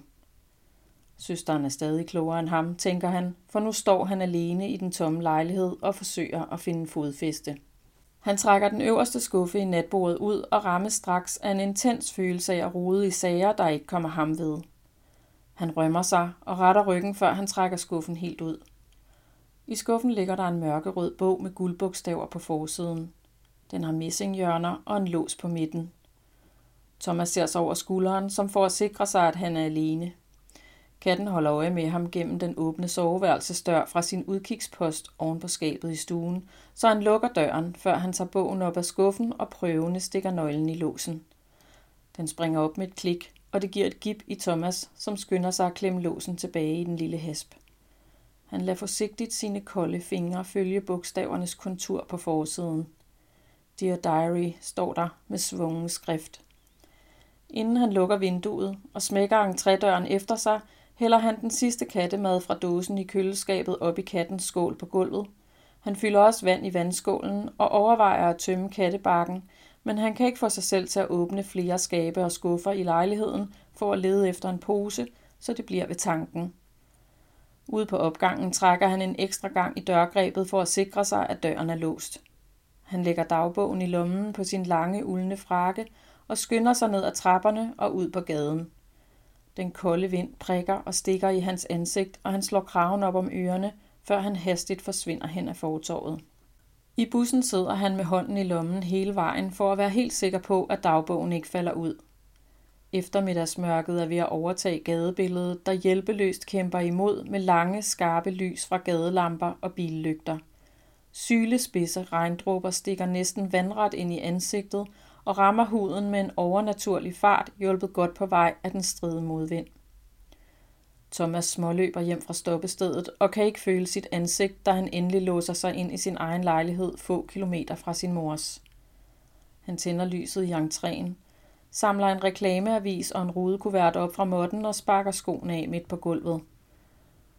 Søsteren er stadig klogere end ham, tænker han, for nu står han alene i den tomme lejlighed og forsøger at finde fodfæste. Han trækker den øverste skuffe i natbordet ud og rammes straks af en intens følelse af at rode i sager, der ikke kommer ham ved. Han rømmer sig og retter ryggen, før han trækker skuffen helt ud. I skuffen ligger der en mørkerød bog med guldbogstaver på forsiden. Den har messinghjørner og en lås på midten. Thomas ser sig over skulderen, som for at sikre sig, at han er alene. Katten holder øje med ham gennem den åbne soveværelsesdør fra sin udkigspost oven på skabet i stuen, så han lukker døren, før han tager bogen op af skuffen og prøvende stikker nøglen i låsen. Den springer op med et klik, og det giver et gip i Thomas, som skynder sig at klemme låsen tilbage i den lille hasp. Han lader forsigtigt sine kolde fingre følge bogstavernes kontur på forsiden. Dear Diary står der med svungen skrift. Inden han lukker vinduet og smækker entrédøren efter sig, hælder han den sidste kattemad fra dåsen i køleskabet op i kattens skål på gulvet. Han fylder også vand i vandskålen og overvejer at tømme kattebakken, men han kan ikke få sig selv til at åbne flere skabe og skuffer i lejligheden for at lede efter en pose, så det bliver ved tanken. Ude på opgangen trækker han en ekstra gang i dørgrebet for at sikre sig, at døren er låst. Han lægger dagbogen i lommen på sin lange, uldne frakke og skynder sig ned ad trapperne og ud på gaden. Den kolde vind prikker og stikker i hans ansigt, og han slår kraven op om ørerne, før han hastigt forsvinder hen ad fortorvet. I bussen sidder han med hånden i lommen hele vejen for at være helt sikker på, at dagbogen ikke falder ud. Eftermiddagsmørket er ved at overtage gadebilledet, der hjælpeløst kæmper imod med lange, skarpe lys fra gadelamper og billygter. Sylespidse regndråber stikker næsten vandret ind i ansigtet og rammer huden med en overnaturlig fart, hjulpet godt på vej af den stride modvind. Thomas småløber hjem fra stoppestedet og kan ikke føle sit ansigt, da han endelig låser sig ind i sin egen lejlighed få kilometer fra sin mors. Han tænder lyset i entréen, samler en reklameavis og en rudekuvert op fra måtten og sparker skoene af midt på gulvet.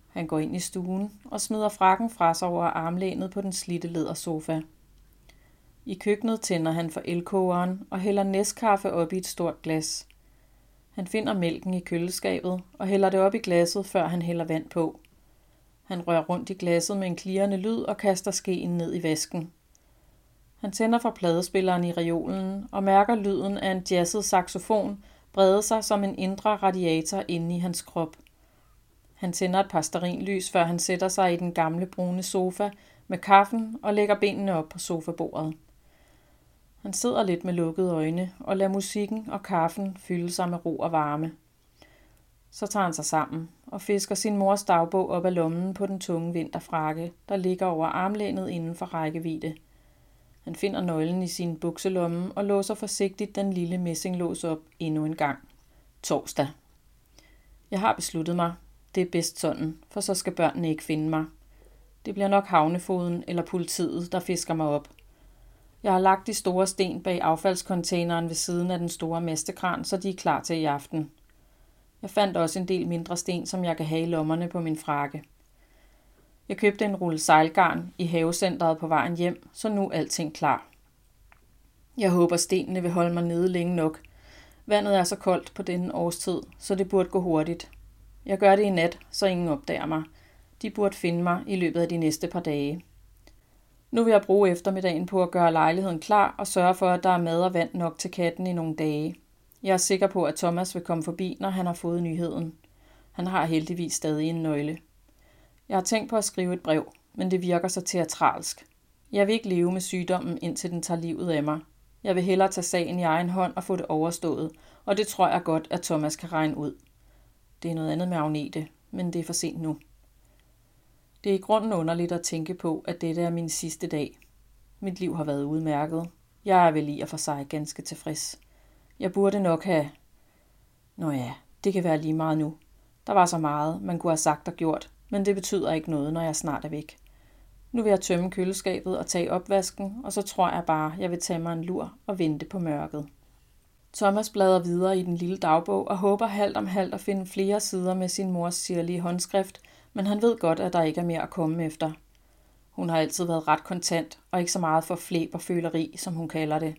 Han går ind i stuen og smider frakken fra sig over armlænet på den slitte lædersofa. I køkkenet tænder han for elkogeren og hælder næstkaffe op i et stort glas. Han finder mælken i køleskabet og hælder det op i glasset, før han hælder vand på. Han rører rundt i glasset med en klirrende lyd og kaster skeen ned i vasken. Han tænder for pladespilleren i reolen og mærker lyden af en jazzet saxofon brede sig som en indre radiator inde i hans krop. Han tænder et pasterinlys, før han sætter sig i den gamle brune sofa med kaffen og lægger benene op på sofabordet. Han sidder lidt med lukkede øjne og lader musikken og kaffen fylde sig med ro og varme. Så tager han sig sammen og fisker sin mors dagbog op af lommen på den tunge vinterfrakke, der ligger over armlænet inden for rækkevidde. Han finder nøglen i sin bukselomme og låser forsigtigt den lille messinglås op endnu en gang. Torsdag. Jeg har besluttet mig. Det er bedst sådan, for så skal børnene ikke finde mig. Det bliver nok havnefoden eller politiet, der fisker mig op. Jeg har lagt de store sten bag affaldskontaineren ved siden af den store mestekran, så de er klar til i aften. Jeg fandt også en del mindre sten, som jeg kan have i lommerne på min frakke. Jeg købte en rulle sejlgarn i havecentret på vejen hjem, så nu er alting klar. Jeg håber, stenene vil holde mig nede længe nok. Vandet er så koldt på denne årstid, så det burde gå hurtigt. Jeg gør det i nat, så ingen opdager mig. De burde finde mig i løbet af de næste par dage. Nu vil jeg bruge eftermiddagen på at gøre lejligheden klar og sørge for, at der er mad og vand nok til katten i nogle dage. Jeg er sikker på, at Thomas vil komme forbi, når han har fået nyheden. Han har heldigvis stadig en nøgle. Jeg har tænkt på at skrive et brev, men det virker så teatralsk. Jeg vil ikke leve med sygdommen, indtil den tager livet af mig. Jeg vil hellere tage sagen i egen hånd og få det overstået, og det tror jeg godt, at Thomas kan regne ud. Det er noget andet med Agnete, men det er for sent nu. Det er i grunden underligt at tænke på, at dette er min sidste dag. Mit liv har været udmærket. Jeg er vel i og for sig ganske tilfreds. Jeg burde nok have... Nå ja, det kan være lige meget nu. Der var så meget, man kunne have sagt og gjort, men det betyder ikke noget, når jeg snart er væk. Nu vil jeg tømme køleskabet og tage opvasken, og så tror jeg bare, jeg vil tage mig en lur og vente på mørket. Thomas bladrer videre i den lille dagbog og håber halvt om halvt at finde flere sider med sin mors sirlige håndskrift, men han ved godt, at der ikke er mere at komme efter. Hun har altid været ret kontant og ikke så meget for flæb og føleri, som hun kalder det.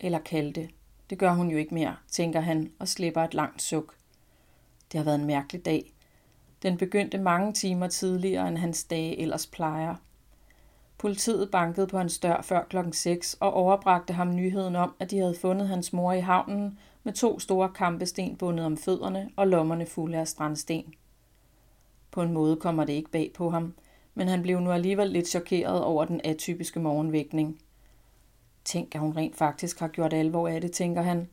Eller kaldte. Det gør hun jo ikke mere, tænker han og slipper et langt suk. Det har været en mærkelig dag. Den begyndte mange timer tidligere, end hans dage ellers plejer. Politiet bankede på hans dør før klokken 6 og overbragte ham nyheden om, at de havde fundet hans mor i havnen med to store kampesten bundet om fødderne og lommerne fulde af strandsten. På en måde kommer det ikke bag på ham, men han blev nu alligevel lidt chokeret over den atypiske morgenvækning. Tænk, at hun rent faktisk har gjort alvor af det, tænker han.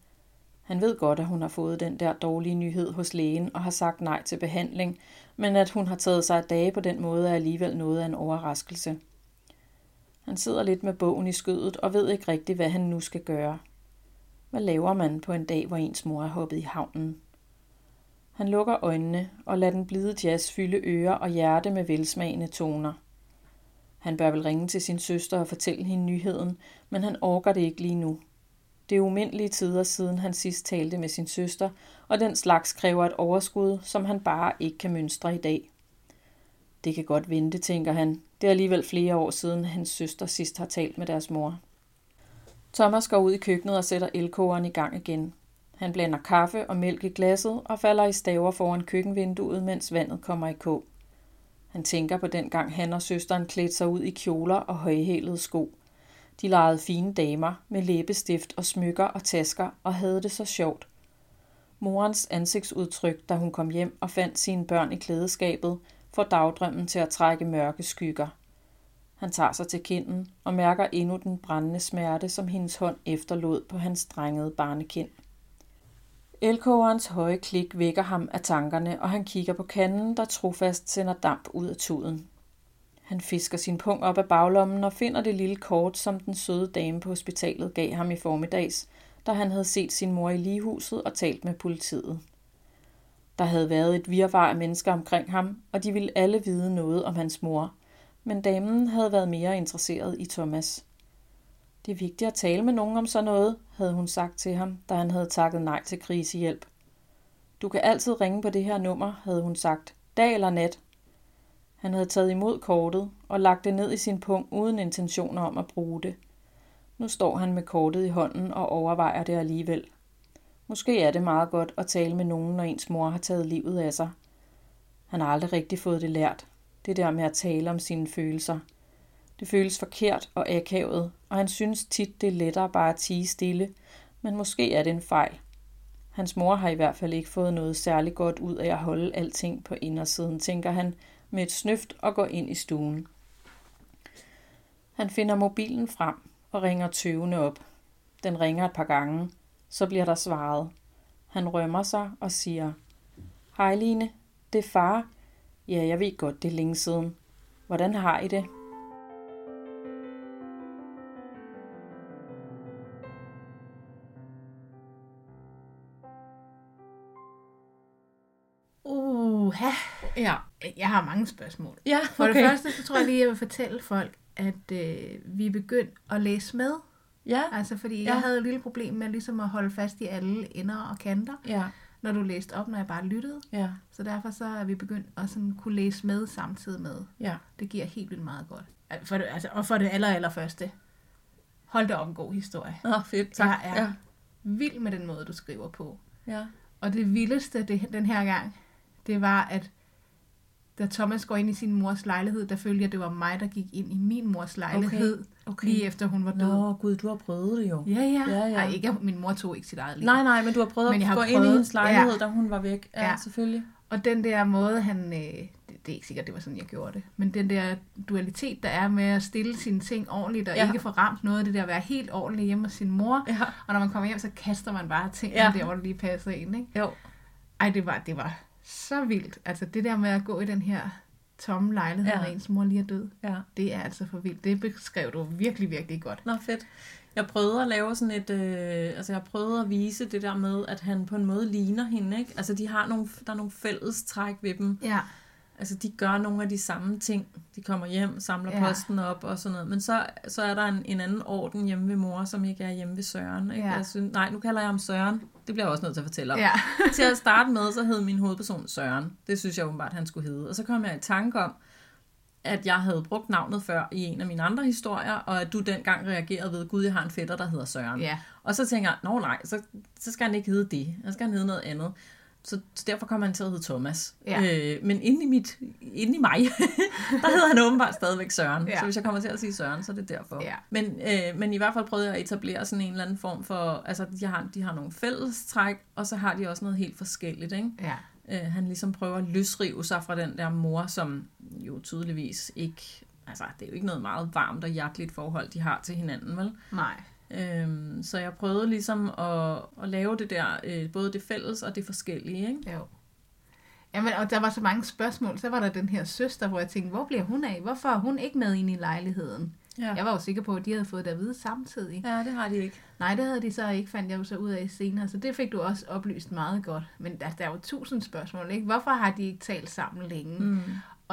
Han ved godt, at hun har fået den der dårlige nyhed hos lægen og har sagt nej til behandling, men at hun har taget sig af dage på den måde er alligevel noget af en overraskelse. Han sidder lidt med bogen i skødet og ved ikke rigtigt, hvad han nu skal gøre. Hvad laver man på en dag, hvor ens mor er hoppet i havnen? Han lukker øjnene og lader den blide jazz fylde ører og hjerte med velsmagende toner. Han bør vel ringe til sin søster og fortælle hende nyheden, men han orker det ikke lige nu. Det er umindelige tider siden han sidst talte med sin søster, og den slags kræver et overskud, som han bare ikke kan mønstre i dag. Det kan godt vente, tænker han. Det er alligevel flere år siden, hans søster sidst har talt med deres mor. Thomas går ud i køkkenet og sætter elkogeren i gang igen. Han blander kaffe og mælk i glasset og falder i staver foran køkkenvinduet, mens vandet kommer i kog. Han tænker på den gang han og søsteren klædte sig ud i kjoler og højhælede sko. De legede fine damer med læbestift og smykker og tasker og havde det så sjovt. Morens ansigtsudtryk, da hun kom hjem og fandt sine børn i klædeskabet, får dagdrømmen til at trække mørke skygger. Han tager sig til kinden og mærker endnu den brændende smerte, som hendes hånd efterlod på hans drengede barnekind. Elkogerens høje klik vækker ham af tankerne, og han kigger på kanden, der trofast sender damp ud af tuden. Han fisker sin pung op af baglommen og finder det lille kort, som den søde dame på hospitalet gav ham i formiddags, da han havde set sin mor i ligehuset og talt med politiet. Der havde været et virvar af mennesker omkring ham, og de ville alle vide noget om hans mor, men damen havde været mere interesseret i Thomas. Det er vigtigt at tale med nogen om sådan noget, havde hun sagt til ham, da han havde takket nej til krisehjælp. Du kan altid ringe på det her nummer, havde hun sagt, dag eller nat. Han havde taget imod kortet og lagt det ned i sin pung uden intentioner om at bruge det. Nu står han med kortet i hånden og overvejer det alligevel. Måske er det meget godt at tale med nogen, når ens mor har taget livet af sig. Han har aldrig rigtig fået det lært. Det der med at tale om sine følelser – det føles forkert og akavet, og han synes tit, det er lettere bare at tige stille, men måske er det en fejl. Hans mor har i hvert fald ikke fået noget særligt godt ud af at holde alting på indersiden, tænker han med et snøft og går ind i stuen. Han finder mobilen frem og ringer tøvende op. Den ringer et par gange. Så bliver der svaret. Han rømmer sig og siger, Hej Line, det er far. Ja, jeg ved godt, det er længe siden. Hvordan har I det? Ja. Jeg har mange spørgsmål. Ja, okay. For det første, så tror jeg lige, jeg vil fortælle folk, at øh, vi er begyndt at læse med. Ja. Altså, fordi ja. jeg havde et lille problem med ligesom at holde fast i alle ender og kanter. Ja. Når du læste op, når jeg bare lyttede. Ja. Så derfor så er vi begyndt at sådan kunne læse med samtidig med. Ja. Det giver helt vildt meget godt. For det, altså, og for det aller, aller første. Hold da op en god historie. Åh, oh, fedt. Tak. Jeg er ja. vild med den måde, du skriver på. Ja. Og det vildeste det, den her gang, det var, at da Thomas går ind i sin mors lejlighed, der følte jeg, at det var mig, der gik ind i min mors lejlighed, okay. Okay. lige efter hun var død. Nå, gud, du har prøvet det jo. Ja, ja. ja, ja. Ej, ikke, min mor tog ikke sit eget liv. Nej, nej, men du har prøvet men at gå prøvet, ind i hendes lejlighed, ja. da hun var væk. Ja, ja, selvfølgelig. Og den der måde, han... Øh, det, er ikke sikkert, det var sådan, jeg gjorde det. Men den der dualitet, der er med at stille sine ting ordentligt, og ja. ikke få ramt noget af det der at være helt ordentligt hjemme hos sin mor. Ja. Og når man kommer hjem, så kaster man bare ting, ja. der hvor det lige passer ind. Ikke? Jo. Ej, det var, det var så vildt. Altså det der med at gå i den her tomme lejlighed, ja. når ens mor lige er død, ja. det er altså for vildt. Det beskrev du virkelig, virkelig godt. Nå, fedt. Jeg prøvede at lave sådan et, øh, altså jeg prøvede at vise det der med, at han på en måde ligner hende, ikke? Altså de har nogle, der er nogle fælles træk ved dem. Ja. Altså, de gør nogle af de samme ting. De kommer hjem, samler Ja. posten op og sådan noget. Men så, så er der en, en anden orden hjemme ved mor, som ikke er hjemme ved Søren. Ikke? Ja. Jeg synes, nej, nu kalder jeg ham Søren. Det bliver jeg også nødt til at fortælle om. Ja. [laughs] til at starte med, så hed min hovedperson Søren. Det synes jeg åbenbart, han skulle hedde. Og så kom jeg i tanke om, at jeg havde brugt navnet før i en af mine andre historier, og at du dengang reagerede ved, gud, jeg har en fætter, der hedder Søren. Ja. Og så tænker jeg, nå nej, så, så skal han ikke hedde det. Så skal han hedde noget andet. Så, så derfor kommer han til at hedde Thomas. Ja. Øh, men inde i, mit, inde i mig, [laughs] der hedder han åbenbart stadigvæk Søren. Ja. Så hvis jeg kommer til at sige Søren, så er det derfor. Ja. Men, øh, men i hvert fald prøvede jeg at etablere sådan en eller anden form for, altså de har, de har nogle fællestræk, og så har de også noget helt forskelligt. Ikke? Ja. Øh, han ligesom prøver at løsrive sig fra den der mor, som jo tydeligvis ikke, altså det er jo ikke noget meget varmt og hjerteligt forhold, de har til hinanden, vel? Nej. Øhm, så jeg prøvede ligesom at, at lave det der, øh, både det fælles og det forskellige, ikke? Jo. Jamen, og der var så mange spørgsmål. Så var der den her søster, hvor jeg tænkte, hvor bliver hun af? Hvorfor er hun ikke med ind i lejligheden? Ja. Jeg var jo sikker på, at de havde fået det at vide samtidig. ja, det har de ikke. Nej, det havde de så ikke, fandt jeg jo så ud af senere. Så det fik du også oplyst meget godt. Men der, der er jo tusind spørgsmål, ikke? Hvorfor har de ikke talt sammen længe? Mm.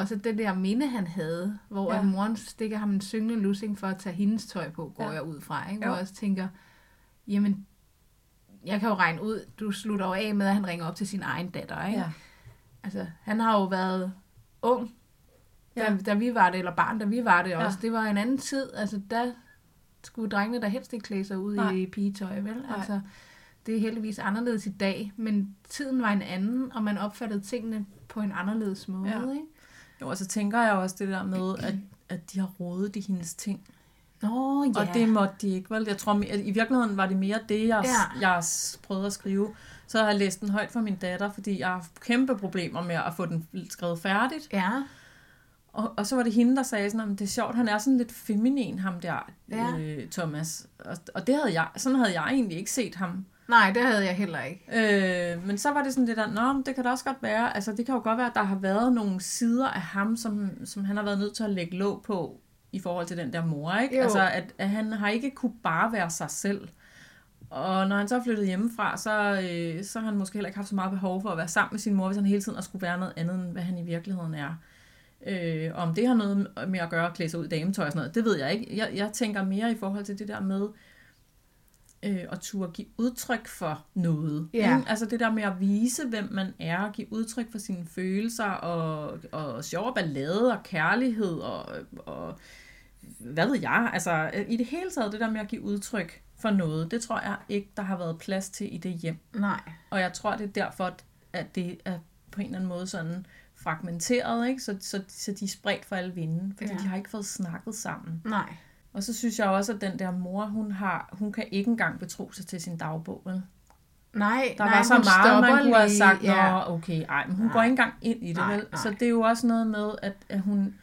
Og så det der minde, han havde, hvor Ja. ja. moren stikker ham en syngende lussing for at tage hendes tøj på, går Ja. ja. jeg ud fra. Ikke? Hvor Jo. jeg også tænker, jamen, jeg kan jo regne ud, du slutter jo af med, at han ringer op til sin egen datter. Ikke? Ja. Altså, han har jo været ung, da, Ja. ja. da vi var det, eller barn, da vi var det Ja. også. Det var en anden tid. Altså, der skulle drengene da helst ikke klæde sig ud Nej. i pigetøj, vel? Nej. Altså, det er heldigvis anderledes i dag, men tiden var en anden, og man opfattede tingene på en anderledes måde, Ja. ikke? Jo, og så tænker jeg også det der med, at, at de har rodet i hendes ting. Nå, ja. Og det måtte de ikke, vel? Jeg tror, at i virkeligheden var det mere det, jeg, Ja. jeg prøvede at skrive. Så har jeg læst den højt for min datter, fordi jeg har haft kæmpe problemer med at få den skrevet færdigt. Ja, Og, og så var det hende, der sagde sådan, at det er sjovt, han er sådan lidt feminin, ham der, Ja. øh, Thomas. Og, og det havde jeg, sådan havde jeg egentlig ikke set ham. Nej, det havde jeg heller ikke. Øh, men så var det sådan det der, nå, det kan da også godt være, altså det kan jo godt være, at der har været nogle sider af ham, som, som han har været nødt til at lægge låg på, i forhold til den der mor, ikke? Jo. Altså, at, at han har ikke kunne bare være sig selv. Og når han så er flyttet hjemmefra, så, øh, så har han måske heller ikke haft så meget behov for at være sammen med sin mor, hvis han hele tiden har skulle være noget andet, end hvad han i virkeligheden er. Øh, om det har noget med at gøre at klæde sig ud i dametøj og sådan noget, det ved jeg ikke. Jeg, jeg tænker mere i forhold til det der med øh, at turde give udtryk for noget. Ja. Ikke? Altså det der med at vise, hvem man er, og give udtryk for sine følelser, og, og sjov og ballade, og kærlighed, og, og hvad ved jeg, altså i det hele taget det der med at give udtryk for noget, det tror jeg ikke, der har været plads til i det hjem. Nej. Og jeg tror, det er derfor, at det er på en eller anden måde sådan fragmenteret, ikke? Så, så, så de er spredt for alle vinde, fordi ja. de har ikke fået snakket sammen. Nej. Og så synes jeg også, at den der mor, hun, har, hun kan ikke engang betro sig til sin dagbog. Vel? Nej, Der nej, var så meget, man kunne have sagt, Ja. okay, ej, men hun Nej. går ikke engang ind i det, Nej, vel? nej. Så det er jo også noget med, at, at hun,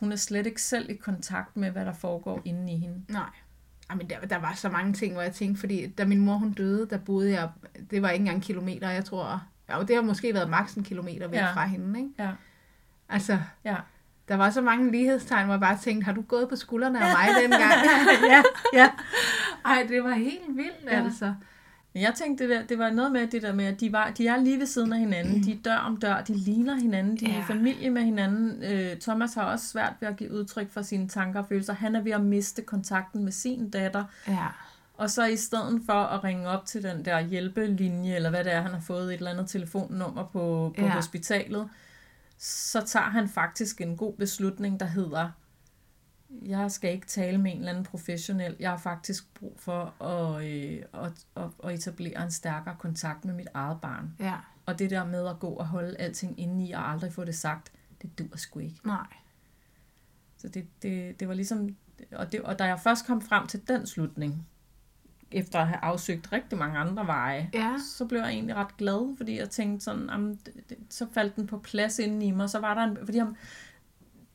hun er slet ikke selv i kontakt med, hvad der foregår inde i hende. Nej. Jamen, der, der var så mange ting, hvor jeg tænkte, fordi da min mor hun døde, der boede jeg, det var ikke engang kilometer, jeg tror, ja, det har måske været maks en kilometer væk ja. fra hende, ikke? Ja, Altså, ja. Der var så mange lighedstegn, hvor jeg bare tænkte, har du gået på skuldrene af mig [laughs] dengang? [laughs] ja, ja. Ej, det var helt vildt, Ja. ja. altså. Men jeg tænkte, det, der, det var noget med det der med, at de, var, de er lige ved siden af hinanden. De er dør om dør, de ligner hinanden, de er i Ja. familie med hinanden. Øh, Thomas har også svært ved at give udtryk for sine tanker og følelser. Han er ved at miste kontakten med sin datter. Ja. Og så i stedet for at ringe op til den der hjælpelinje, eller hvad det er, han har fået et eller andet telefonnummer på, på Ja. hospitalet, så tager han faktisk en god beslutning, der hedder, jeg skal ikke tale med en eller anden professionel. Jeg har faktisk brug for at, øh, at, at, at etablere en stærkere kontakt med mit eget barn. Ja. Og det der med at gå og holde alting inde i og aldrig få det sagt, det dur sgu ikke. Nej. Så det, det, det var ligesom... Og, det, og da jeg først kom frem til den slutning, efter at have afsøgt rigtig mange andre veje, Ja. så blev jeg egentlig ret glad, fordi jeg tænkte sådan, jamen, det, det, så faldt den på plads inde i mig. Så var der en, fordi jeg,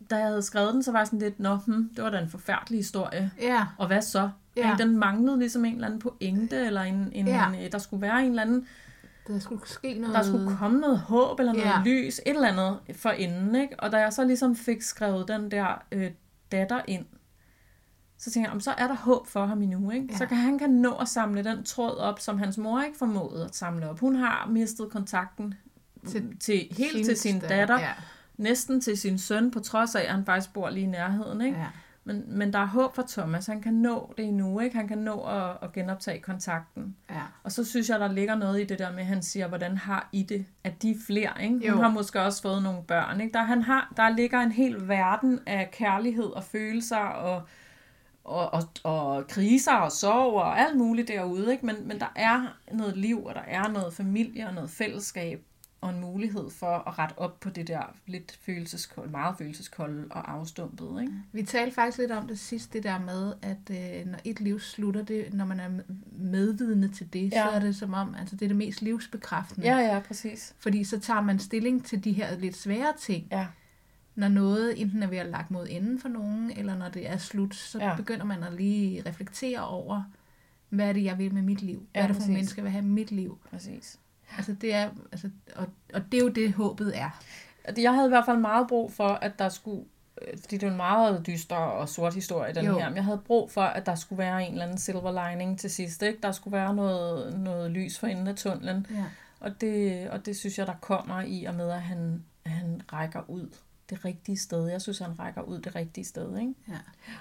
da jeg havde skrevet den, så var jeg sådan lidt, nå, hm, det var da en forfærdelig historie. Ja. Og hvad så? Ja. Ja. Den manglede ligesom en eller anden pointe, eller en, en, Ja. en, der skulle være en eller anden, Der skulle ske noget. der skulle komme noget håb, eller noget Ja. lys, et eller andet for enden, ikke? Og da jeg så ligesom fik skrevet den der øh, datter ind, så tænkte jeg, om så er der håb for ham endnu, ikke? Ja. Så kan han kan nå at samle den tråd op, som hans mor ikke formåede at samle op. Hun har mistet kontakten Til til, helt Sin til sin datter, datter, Ja. næsten til sin søn, på trods af, at han faktisk bor lige i nærheden. Ikke? Ja. Men, men der er håb for Thomas. Han kan nå det endnu. Ikke? Han kan nå at, at genoptage kontakten. Ja. Og så synes jeg, der ligger noget i det der med, at han siger, hvordan har I det? At de er flere, ikke? Jo. Hun har måske også fået nogle børn, ikke? Der, han har, der ligger en hel verden af kærlighed og følelser og, og, og, og kriser og sorg og alt muligt derude, ikke? Men, men der er noget liv, og der er noget familie og noget fællesskab og en mulighed for at rette op på det der lidt følelseskolde, meget følelseskolde og afstumpet, ikke? Vi talte faktisk lidt om det sidst, det der med, at øh, når et liv slutter, det, når man er medvidende til det, ja. Ja. så er det som om, altså det er det mest livsbekræftende. Ja, ja, præcis. Fordi så tager man stilling til de her lidt svære ting. Ja. Når noget enten er ved at lagt mod enden for nogen, eller når det er slut, så ja. Begynder man at lige reflektere over, hvad er det, jeg vil med mit liv? Hvad Ja, er det for nogle mennesker, jeg vil have mit liv? Præcis. Altså det er, altså, og, og det er jo det, håbet er. Jeg havde i hvert fald meget brug for, at der skulle, øh, fordi det er en meget dyster og sort historie, den jo. her, men jeg havde brug for, at der skulle være en eller anden silver lining til sidst, ikke? Der skulle være noget, noget lys for enden af tunnelen, Ja. og det, og det synes jeg, der kommer i og med, at han, han rækker ud det rigtige sted. Jeg synes, han rækker ud det rigtige sted, ikke? Ja.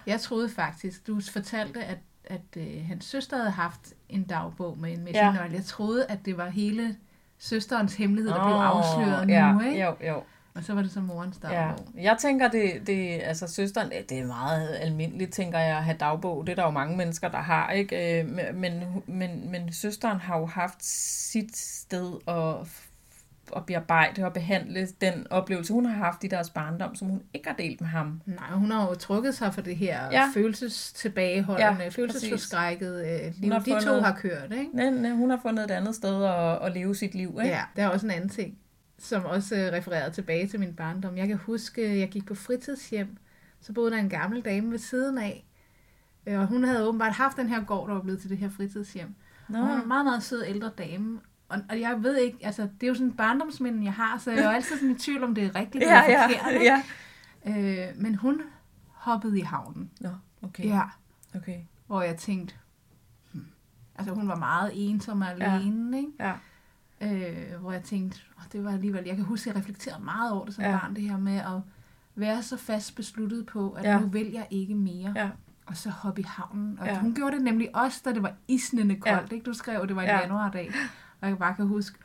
Jeg troede faktisk, du fortalte, at, at øh, hans søster havde haft en dagbog med en messingnøgle. Ja. Jeg troede, at det var hele søsterens hemmelighed, der blev afsløret ja, nu, ikke? Jo, jo. Og så var det så morens Ja, dagbog. jeg tænker, det, det, altså søsteren, det er meget almindeligt, tænker jeg, at have dagbog. Det er der jo mange mennesker, der har, ikke? Øh, Men, men, men søsteren har jo haft sit sted at, at bearbejde og behandle den oplevelse, hun har haft i deres barndom, som hun ikke har delt med ham. Nej, hun har jo trukket sig for det her ja. Følelsestilbageholdende, ja, følelsesforskrækket øh, liv. De to fundet- har kørt, ikke? Nej, nej, hun har fundet et andet sted at, at leve sit liv, ikke? Ja, der er også en anden ting, som også øh, refererer tilbage til min barndom. Jeg kan huske, jeg gik på fritidshjem, så boede der en gammel dame ved siden af, øh, og hun havde åbenbart haft den her gård, der var blevet til det her fritidshjem. Nå, Og hun er en meget, meget sød ældre dame. Og, og jeg ved ikke, altså det er jo sådan en barndomsminde, jeg har, så jeg er jo altid sådan i tvivl, om det er rigtigt ja, eller ja, forkert. ikke? ja. Øh, men hun hoppede i havnen. Nå, okay. Ja. okay. Hvor jeg tænkte, hmm. altså hun var meget ensom og alene, ikke? Ja. Øh, hvor jeg tænkte, oh, det var alligevel, jeg kan huske, at jeg reflekterede meget over det som ja. Ja. barn, det her med at være så fast besluttet på, at ja. Ja. nu vil jeg ikke mere, Ja. og så hoppe i havnen. Og ja. Ja. hun gjorde det nemlig også, da det var isnende koldt, Ja. ikke? Du skrev, at det var en Ja. januardag, og jeg bare kan huske,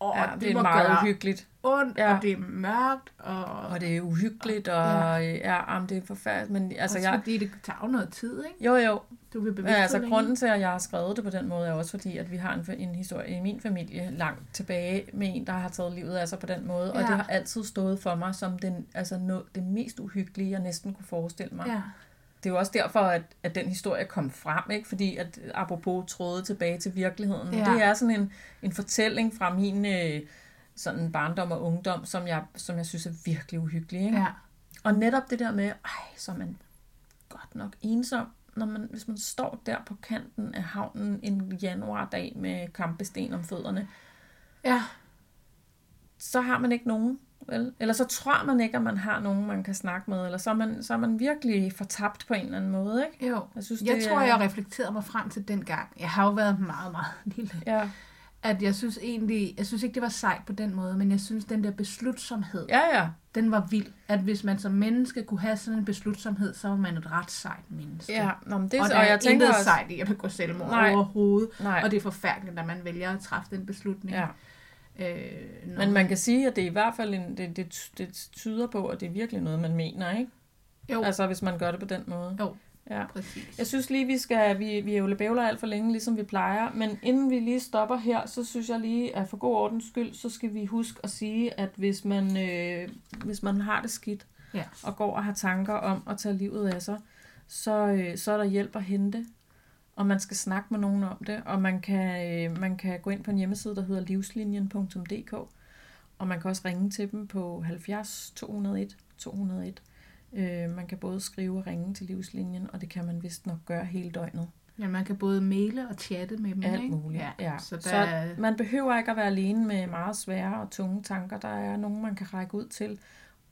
åh, ja, det, det er meget uhyggeligt. ondt, Ja. og det er mørkt, og, Og det er uhyggeligt, og ja, ja jamen, det er forfærdeligt. Men altså, også jeg, fordi det tager jo noget tid, ikke? jo, jo, Du vil bevidst altså, grunden til, at jeg har skrevet det på den måde, er også fordi, at vi har en, en historie i min familie langt tilbage med en, der har taget livet af sig på den måde. Og Ja. det har altid stået for mig som den, altså, no, det mest uhyggelige, jeg næsten kunne forestille mig. Ja, Det er jo også derfor, at, at den historie kom frem, ikke? fordi at apropos tråde tilbage til virkeligheden. Ja. Det er sådan en, en fortælling fra min øh, sådan barndom og ungdom, som jeg, som jeg synes er virkelig uhyggelig. Ikke? ja, Og netop det der med, ej, så er man godt nok ensom, når man, hvis man står der på kanten af havnen en januardag med kampesten om fødderne, ja, så har man ikke nogen. Vel? Eller så tror man ikke, at man har nogen, man kan snakke med, eller så er man, så er man virkelig fortabt på en eller anden måde. Ikke? jo. Jeg, synes, Jeg det tror, er, jeg reflekterede mig frem til den gang. Jeg har jo været meget, meget [laughs] lille. Ja, At jeg synes egentlig, jeg synes ikke, det var sejt på den måde, men jeg synes, den der beslutsomhed, ja, ja. den var vild. At hvis man som menneske kunne have sådan en beslutsomhed, så var man et ret sejt menneske. ja nå, men det, og og, der og er jeg tænker intet også, sejt i at begå selvmord Nej. overhovedet. nej, Og det er forfærdeligt, at man vælger at træffe den beslutning. ja. Øh, når Men man kan sige, at det er i hvert fald en, det, det, det tyder på, at det er virkelig noget, man mener, ikke? Jo, Altså, hvis man gør det på den måde. Jo. Ja. præcis. Jeg synes lige, vi skal, vi, vi jo bævler alt for længe, ligesom vi plejer, men inden vi lige stopper her, så synes jeg lige, at for god ordens skyld, så skal vi huske at sige, at hvis man, øh, hvis man har det skidt, Ja. og går og har tanker om at tage livet af sig, så, øh, så er der hjælp at hente, og man skal snakke med nogen om det, og man kan, øh, man kan gå ind på en hjemmeside, der hedder livslinjen.dk, og man kan også ringe til dem på 70 201 201. Øh, man kan både skrive og ringe til livslinjen, og det kan man vist nok gøre hele døgnet. Ja, man kan både maile og chatte med dem, Alt ikke? muligt. Ja. Ja. Så der, Så man behøver ikke at være alene med meget svære og tunge tanker. Der er nogen, man kan række ud til.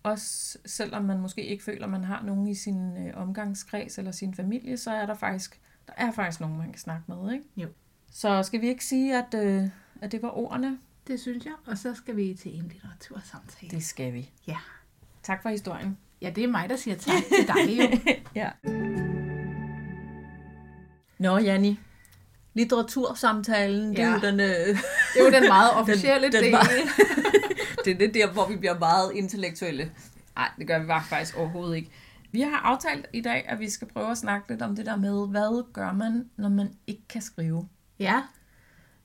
Også selvom man måske ikke føler, man har nogen i sin øh, omgangskreds eller sin familie, så er der faktisk, der er faktisk nogen, man kan snakke med. Ikke? Jo. Så skal vi ikke sige, at, øh, at det var ordene Det synes jeg. Og så skal vi til en litteratursamtale. Det skal vi. Ja. Tak for historien. Ja, det er mig, der siger tak til dig jo. [laughs] ja. Nå, Janni. Litteratursamtalen, det er Ja. jo den... Øh, Det er jo den meget [laughs] officielle Den- den del. var- [laughs] det er det der, hvor vi bliver meget intellektuelle. Nej, det gør vi faktisk overhovedet ikke. Vi har aftalt i dag, at vi skal prøve at snakke lidt om det der med, hvad gør man, når man ikke kan skrive? Ja,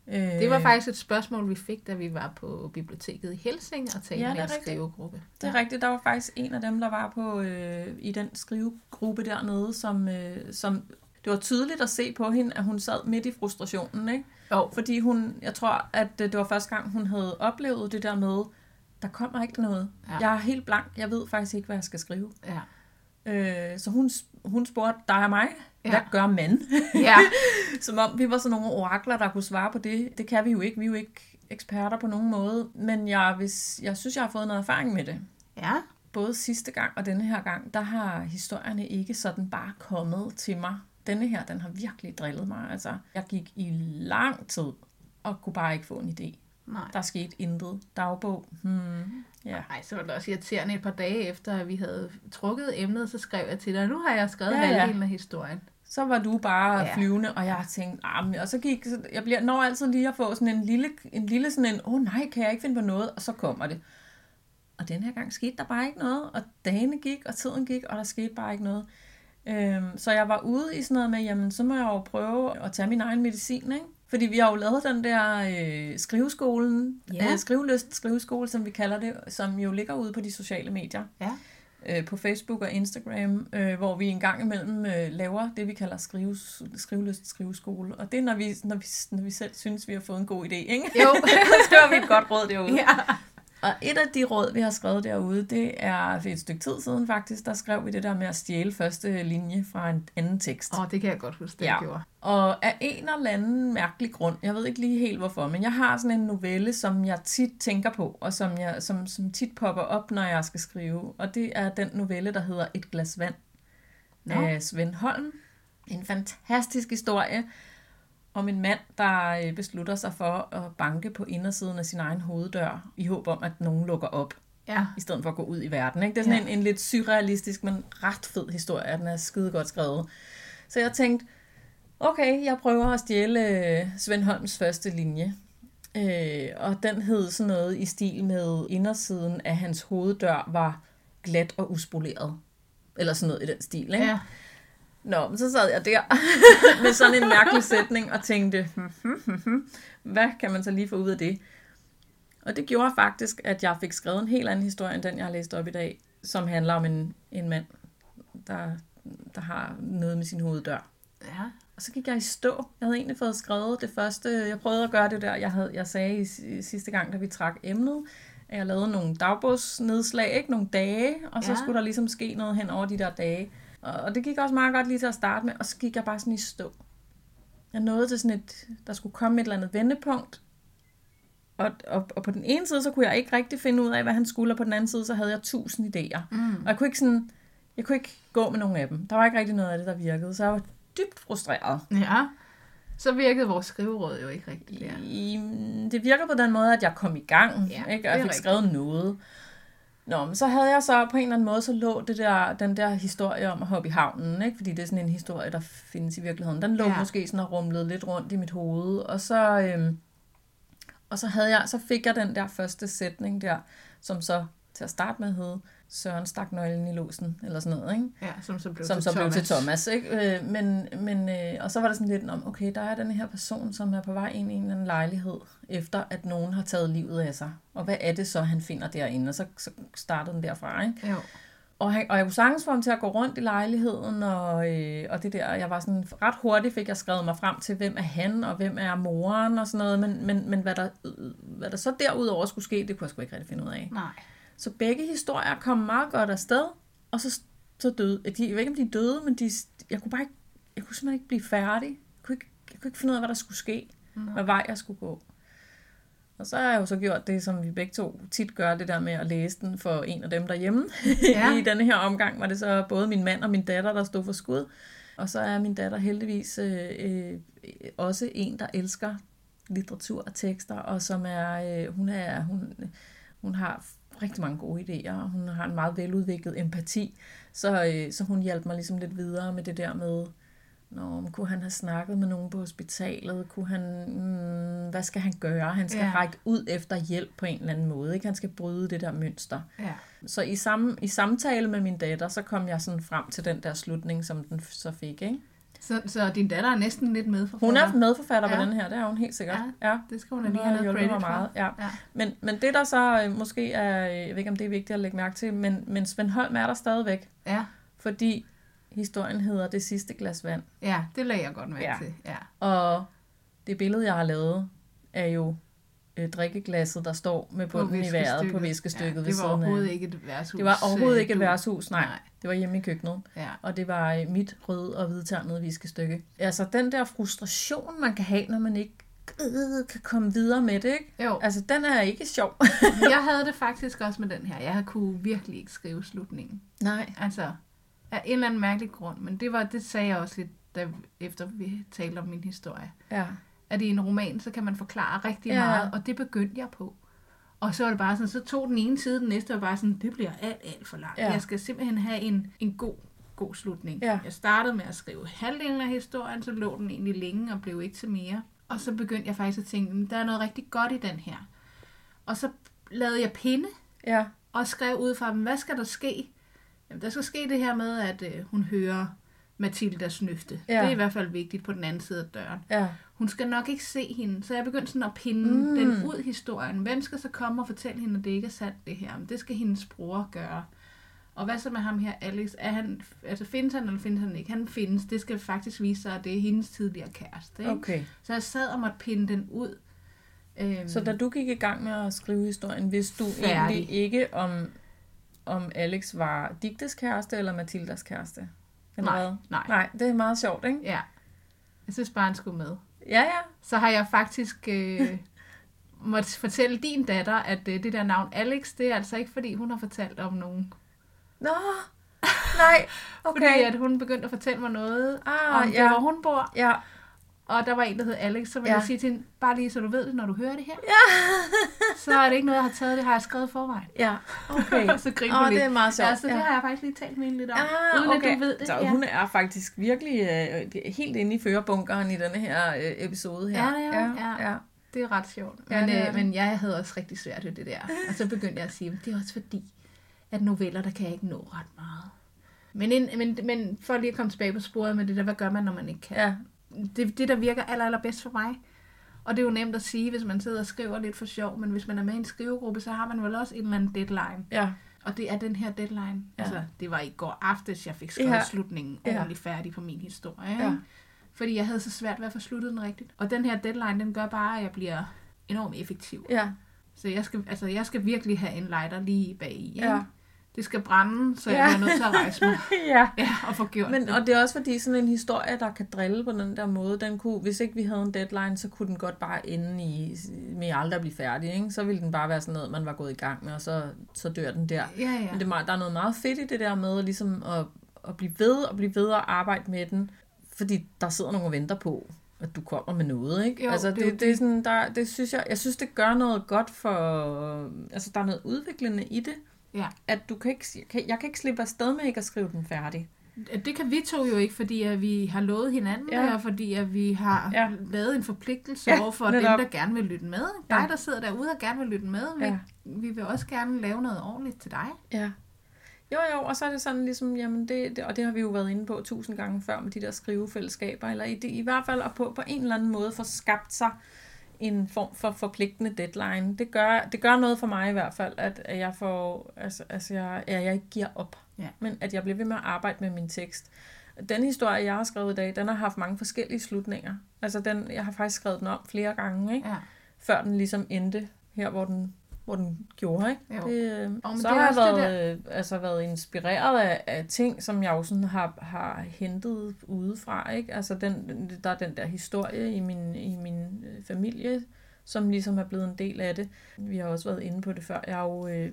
Øh, det var faktisk et spørgsmål, vi fik, da vi var på biblioteket i Helsing og talte Ja, ja, med en rigtigt. skrivegruppe. Det er rigtigt, der var faktisk en af dem, der var på øh, i den skrivegruppe dernede, som, øh, som det var tydeligt at se på hende, at hun sad midt i frustrationen, ikke? Jo, Fordi hun, jeg tror, at øh, det var første gang, hun havde oplevet det der med, der kommer ikke noget. Ja. Ja. Jeg er helt blank, jeg ved faktisk ikke, hvad jeg skal skrive. ja. Øh, så hun, hun spurgte dig og mig, Ja. hvad gør man? Ja, [laughs] Som om vi var sådan nogle orakler, der kunne svare på det. Det kan vi jo ikke, vi er jo ikke eksperter på nogen måde. Men jeg, hvis, jeg synes, jeg har fået noget erfaring med det. ja, Både sidste gang og denne her gang, der har historierne ikke sådan bare kommet til mig. Denne her, den har virkelig drillet mig. Altså, jeg gik i lang tid og kunne bare ikke få en idé. nej. Der skete intet. Dagbog. Hmm. Ja. Ej, så var det også irriterende et par dage efter, at vi havde trukket emnet, så skrev jeg til dig, nu har jeg skrevet Ja, ja, halvdelen af historien. Så var du bare ja. flyvende, og jeg tænkte, ah, men, og så gik, så jeg bliver, når altid lige at få sådan en lille, en lille sådan en, åh oh, nej, kan jeg ikke finde på noget, og så kommer det. Og den her gang skete der bare ikke noget, og dagene gik, og tiden gik, og der skete bare ikke noget. Øhm, så jeg var ude i sådan noget med, jamen så må jeg jo prøve at tage min egen medicin, ikke? Fordi vi har jo lavet den der øh, skriveskolen, Ja. øh, skrivelyst skriveskole, som vi kalder det, som jo ligger ude på de sociale medier Ja, øh, på Facebook og Instagram, øh, hvor vi en gang imellem øh, laver det, vi kalder skrives, skrivelyst skriveskole. Og det er, når vi, når, vi, når vi selv synes, vi har fået en god idé, ikke? jo. [laughs] så skriver vi et godt råd derude. ja. Og et af de råd, vi har skrevet derude, det er for et stykke tid siden faktisk, der skrev vi det der med at stjæle første linje fra en anden tekst. Åh, oh, det kan jeg godt huske, det Ja. gjorde. Og af en eller anden mærkelig grund, jeg ved ikke lige helt hvorfor, men jeg har sådan en novelle, som jeg tit tænker på, og som, jeg, som, som tit popper op, når jeg skal skrive. Og det er den novelle, der hedder Et glas vand Nå. af Svend Holm. En fantastisk historie om en mand, der øh, beslutter sig for at banke på indersiden af sin egen hoveddør, i håb om, at nogen lukker op Ja, i stedet for at gå ud i verden. Ikke? Det er sådan Ja. en, en lidt surrealistisk, men ret fed historie, og den er skide godt skrevet. Så jeg tænkte, okay, jeg prøver at stjæle øh, Svend Holms første linje. Øh, og den hed sådan noget i stil med indersiden af hans hoveddør var glat og uspoleret. Eller sådan noget i den stil, ikke? ja. Nå, men så sad jeg der [laughs] med sådan en mærkelig sætning og tænkte, "Hmm, hmm, hmm, hmm, hvad kan man så lige få ud af det? Og det gjorde faktisk, at jeg fik skrevet en helt anden historie, end den, jeg har læst op i dag, som handler om en, en mand, der, der har noget med sin hoveddør. ja. Og så gik jeg i stå. Jeg havde egentlig fået skrevet det første. Jeg prøvede at gøre det der, jeg, havde, jeg sagde i, i sidste gang, da vi trak emnet. At jeg lavede nogle dagbogsnedslag, ikke? Nogle dage, og så ja. skulle der ligesom ske noget hen over de der dage. Og, det gik også meget godt lige til at starte med, og så gik jeg bare sådan i stå. Jeg nåede til sådan et, der skulle komme et eller andet vendepunkt. Og, og, og på den ene side, så kunne jeg ikke rigtig finde ud af, hvad han skulle, og på den anden side, så havde jeg tusind idéer. Mm. Og jeg kunne ikke sådan, jeg kunne ikke gå med nogen af dem. Der var ikke rigtig noget af det, der virkede, så jeg var dybt frustreret. Ja. Så virkede vores skriveråd jo ikke rigtigt der. I, det virker på den måde, at jeg kom i gang, Ja, ikke? og jeg fik rigtigt. skrevet noget. Nå, men så havde jeg så på en eller anden måde, så lå det der, den der historie om at hoppe i havnen, ikke? fordi det er sådan en historie, der findes i virkeligheden. Den lå Ja. måske sådan og rumlede lidt rundt i mit hoved, og så, øhm, og så, havde jeg, så fik jeg den der første sætning der, som så til at starte med hed, Søren stak nøglen i låsen, eller sådan noget, ikke? Ja, som så blev som til så Thomas. blev til Thomas. Ikke? Øh, men, men, øh, og så var der sådan lidt om, okay, der er den her person, som er på vej ind i en eller anden lejlighed, efter at nogen har taget livet af sig. Og hvad er det så, han finder derinde? Og så, så startede den derfra. Ikke? Jo. Og, han, og jeg kunne sagtens få ham til at gå rundt i lejligheden, og, øh, og det der, jeg var sådan, ret hurtigt fik jeg skrevet mig frem til, hvem er han, og hvem er moren, og sådan noget, men, men, men hvad, der, øh, hvad der så derudover skulle ske, det kunne jeg sgu ikke rigtig finde ud af. Nej. Så begge historier kom meget godt afsted, og så, så døde, de, jeg ved ikke om de døde, men de, jeg kunne bare ikke, jeg kunne simpelthen ikke blive færdig. Jeg kunne ikke, jeg kunne ikke finde ud af, hvad der skulle ske, Nå. hvad vej jeg skulle gå. Og så har jeg jo så gjort det, som vi begge to tit gør, det der med at læse den for en af dem derhjemme. [laughs] Ja. I denne her omgang var det så både min mand og min datter, der stod for skud. Og så er min datter heldigvis øh, øh, også en, der elsker litteratur og tekster, og som er, øh, hun er, hun, hun har rigtig mange gode idéer, og hun har en meget veludviklet empati, så, øh, så hun hjalp mig ligesom lidt videre med det der med, Nå, men kunne han have snakket med nogen på hospitalet? Kunne han, mm, hvad skal han gøre? Han skal Ja. række ud efter hjælp på en eller anden måde. Ikke? Han skal bryde det der mønster. Ja. Så i, sam, i samtale med min datter, så kom jeg sådan frem til den der slutning, som den så fik. Ikke? Så, så din datter er næsten lidt med for Hun er medforfatter Ja. på den her, det er hun helt sikkert. Ja, ja. Det skal hun da lige have noget credit meget. Ja. Ja. Men, men det der så øh, måske er, øh, jeg ved ikke om det er vigtigt at lægge mærke til, men, men Svend Holm er der stadigvæk, Ja. fordi historien hedder Det sidste glas vand. ja, det lagde jeg godt mærke Ja. til. Ja. Og det billede, jeg har lavet, er jo øh, drikkeglasset, der står med bunden i vejret på viskestykket Ja, det var siden af. overhovedet ikke et værtshus. Det var overhovedet øh, ikke et værtshus, nej. Nej. Det var hjemme i køkkenet. Ja. Og det var øh, mit røde og hvidternede viskestykke. Altså den der frustration, man kan have, når man ikke øh, kan komme videre med det, ikke? Jo, Altså, den er ikke sjov. [laughs] jeg [laughs] havde det faktisk også med den her. Jeg kunne virkelig ikke skrive slutningen. Nej. Altså, af en eller anden mærkelig grund. Men det, var, det sagde jeg også lidt, da, efter vi talte om min historie. Ja. At i en roman, så kan man forklare rigtig Ja. meget, og det begyndte jeg på. Og så var det bare sådan, så tog den ene side, den næste var bare sådan, det bliver alt, alt for langt. Ja. Jeg skal simpelthen have en, en god, god slutning. Ja. Jeg startede med at skrive halvdelen af historien, så lå den egentlig længe og blev ikke til mere. Og så begyndte jeg faktisk at tænke, "Men der er noget rigtig godt i den her. Og så lavede jeg pinde, Ja. og skrev ud fra dem, hvad skal der ske? Jamen, der skal ske det her med, at øh, hun hører Mathilda snøfte. Ja. Det er i hvert fald vigtigt på den anden side af døren. Ja. Hun skal nok ikke se hende, så jeg begyndte sådan at pinde Mm. mm. den ud historien. Hvem skal så komme og fortælle hende, at det ikke er sandt det her? Men det skal hendes bror gøre. Og hvad så med ham her, Alex? Er han, altså findes han eller findes han ikke? Han findes. Det skal faktisk vise sig, at det er hendes tidligere kæreste. Ikke? Okay. Så jeg sad og måtte pinde den ud. Øhm, Så da du gik i gang med at skrive historien, vidste du Færdig. egentlig ikke, om, om Alex var Digtes kæreste eller Mathildas kæreste? Eller Nej, hvad? nej. Nej, det er meget sjovt, ikke? Ja. Jeg synes bare, han skulle med. Ja, ja. så har jeg faktisk øh, [laughs] måtte fortælle din datter, at øh, det der navn Alex, det er altså ikke fordi, hun har fortalt om nogen. Nå, nej, [laughs] Okay. Fordi at hun begyndte at fortælle mig noget Ah, om ja. hvor hun bor. Ja, Og der var en, der hed Alex, så vil Ja. ja. jeg sige til hende, bare lige så du ved det, når du hører det her. ja, [laughs] Så er det ikke noget, jeg har taget, det har jeg skrevet forvejen. ja, okay. [laughs] så griner hun lidt. det er meget sjovt. Ja, så det har jeg faktisk lige talt med hende lidt om. Ah, uden okay. at du ved det. Så ja. hun er faktisk virkelig øh, helt inde i førerbunkeren i denne her øh, episode her. Ja, er ja. Ja. ja. Det er ret sjovt. Ja, Men, øh, men jeg havde også rigtig svært ved det der. Og så begyndte jeg at sige, at det er også fordi, at noveller, der kan jeg ikke nå ret meget. Men, en, men, men for lige at komme tilbage på sporet med det der, hvad gør man, når man ikke kan? ja. Det, det der virker aller, allerbedst for mig. Og det er jo nemt at sige, hvis man sidder og skriver lidt for sjov, men hvis man er med i en skrivegruppe, så har man vel også en eller anden deadline. ja. Og det er den her deadline. Ja. Ja. Altså, det var i går aftes, jeg fik skrevet Ja. ja. slutningen Ja. ordentligt færdig på min historie. Ja. Ja. Fordi jeg havde så svært ved at få sluttet den rigtigt. Og den her deadline, den gør bare, at jeg bliver enormt effektiv. ja. Så jeg skal, altså, jeg skal virkelig have en lighter lige bag i. Ja. Det skal brænde, så Ja. jeg er nødt til at rejse mig [laughs] ja. ja, og få gjort Men, det. og det er også fordi sådan en historie, der kan drille på den der måde, den kunne, hvis ikke vi havde en deadline, så kunne den godt bare ende i, med aldrig at blive færdig. Ikke? Så ville den bare være sådan noget, man var gået i gang med, og så, så dør den der. Ja, ja. Men det er der er noget meget fedt i det der med ligesom at, at blive ved og blive ved og arbejde med den, fordi der sidder nogen og venter på, at du kommer med noget, ikke? Jo, altså, det det, det, er sådan, der, det synes jeg, jeg synes, det gør noget godt for, altså der er noget udviklende i det, Ja. at du kan ikke, jeg kan, jeg kan ikke slippe afsted med ikke at skrive den færdig. Det kan vi to jo ikke, fordi at vi har lovet hinanden Ja. og fordi at vi har Ja. lavet en forpligtelse Ja, over for dem, netop. der gerne vil lytte med. Ja. Dig, der sidder derude og gerne vil lytte med, vi, Ja. vi vil også gerne lave noget ordentligt til dig. Ja. Jo, jo, og så er det sådan ligesom, jamen det, det, og det har vi jo været inde på tusind gange før med de der skrivefællesskaber, eller i, det, i hvert fald at på, på en eller anden måde få skabt sig en form for forpligtende deadline. Det gør, det gør noget for mig i hvert fald, at, at jeg får, altså, altså jeg, ja, jeg ikke giver op, Ja. men at jeg bliver ved med at arbejde med min tekst. Den historie, jeg har skrevet i dag, den har haft mange forskellige slutninger. Altså den, jeg har faktisk skrevet den om flere gange, ikke? Ja. før den ligesom endte her, hvor den, hvor den gjorde. Ikke? Jo. Det, men så det har jeg også det været, øh, altså været inspireret af, af ting, som jeg jo sådan har, har hentet udefra. Ikke? Altså den, der er den der historie i min, i min øh, familie, som ligesom er blevet en del af det. Vi har også været inde på det før. Jeg er jo øh,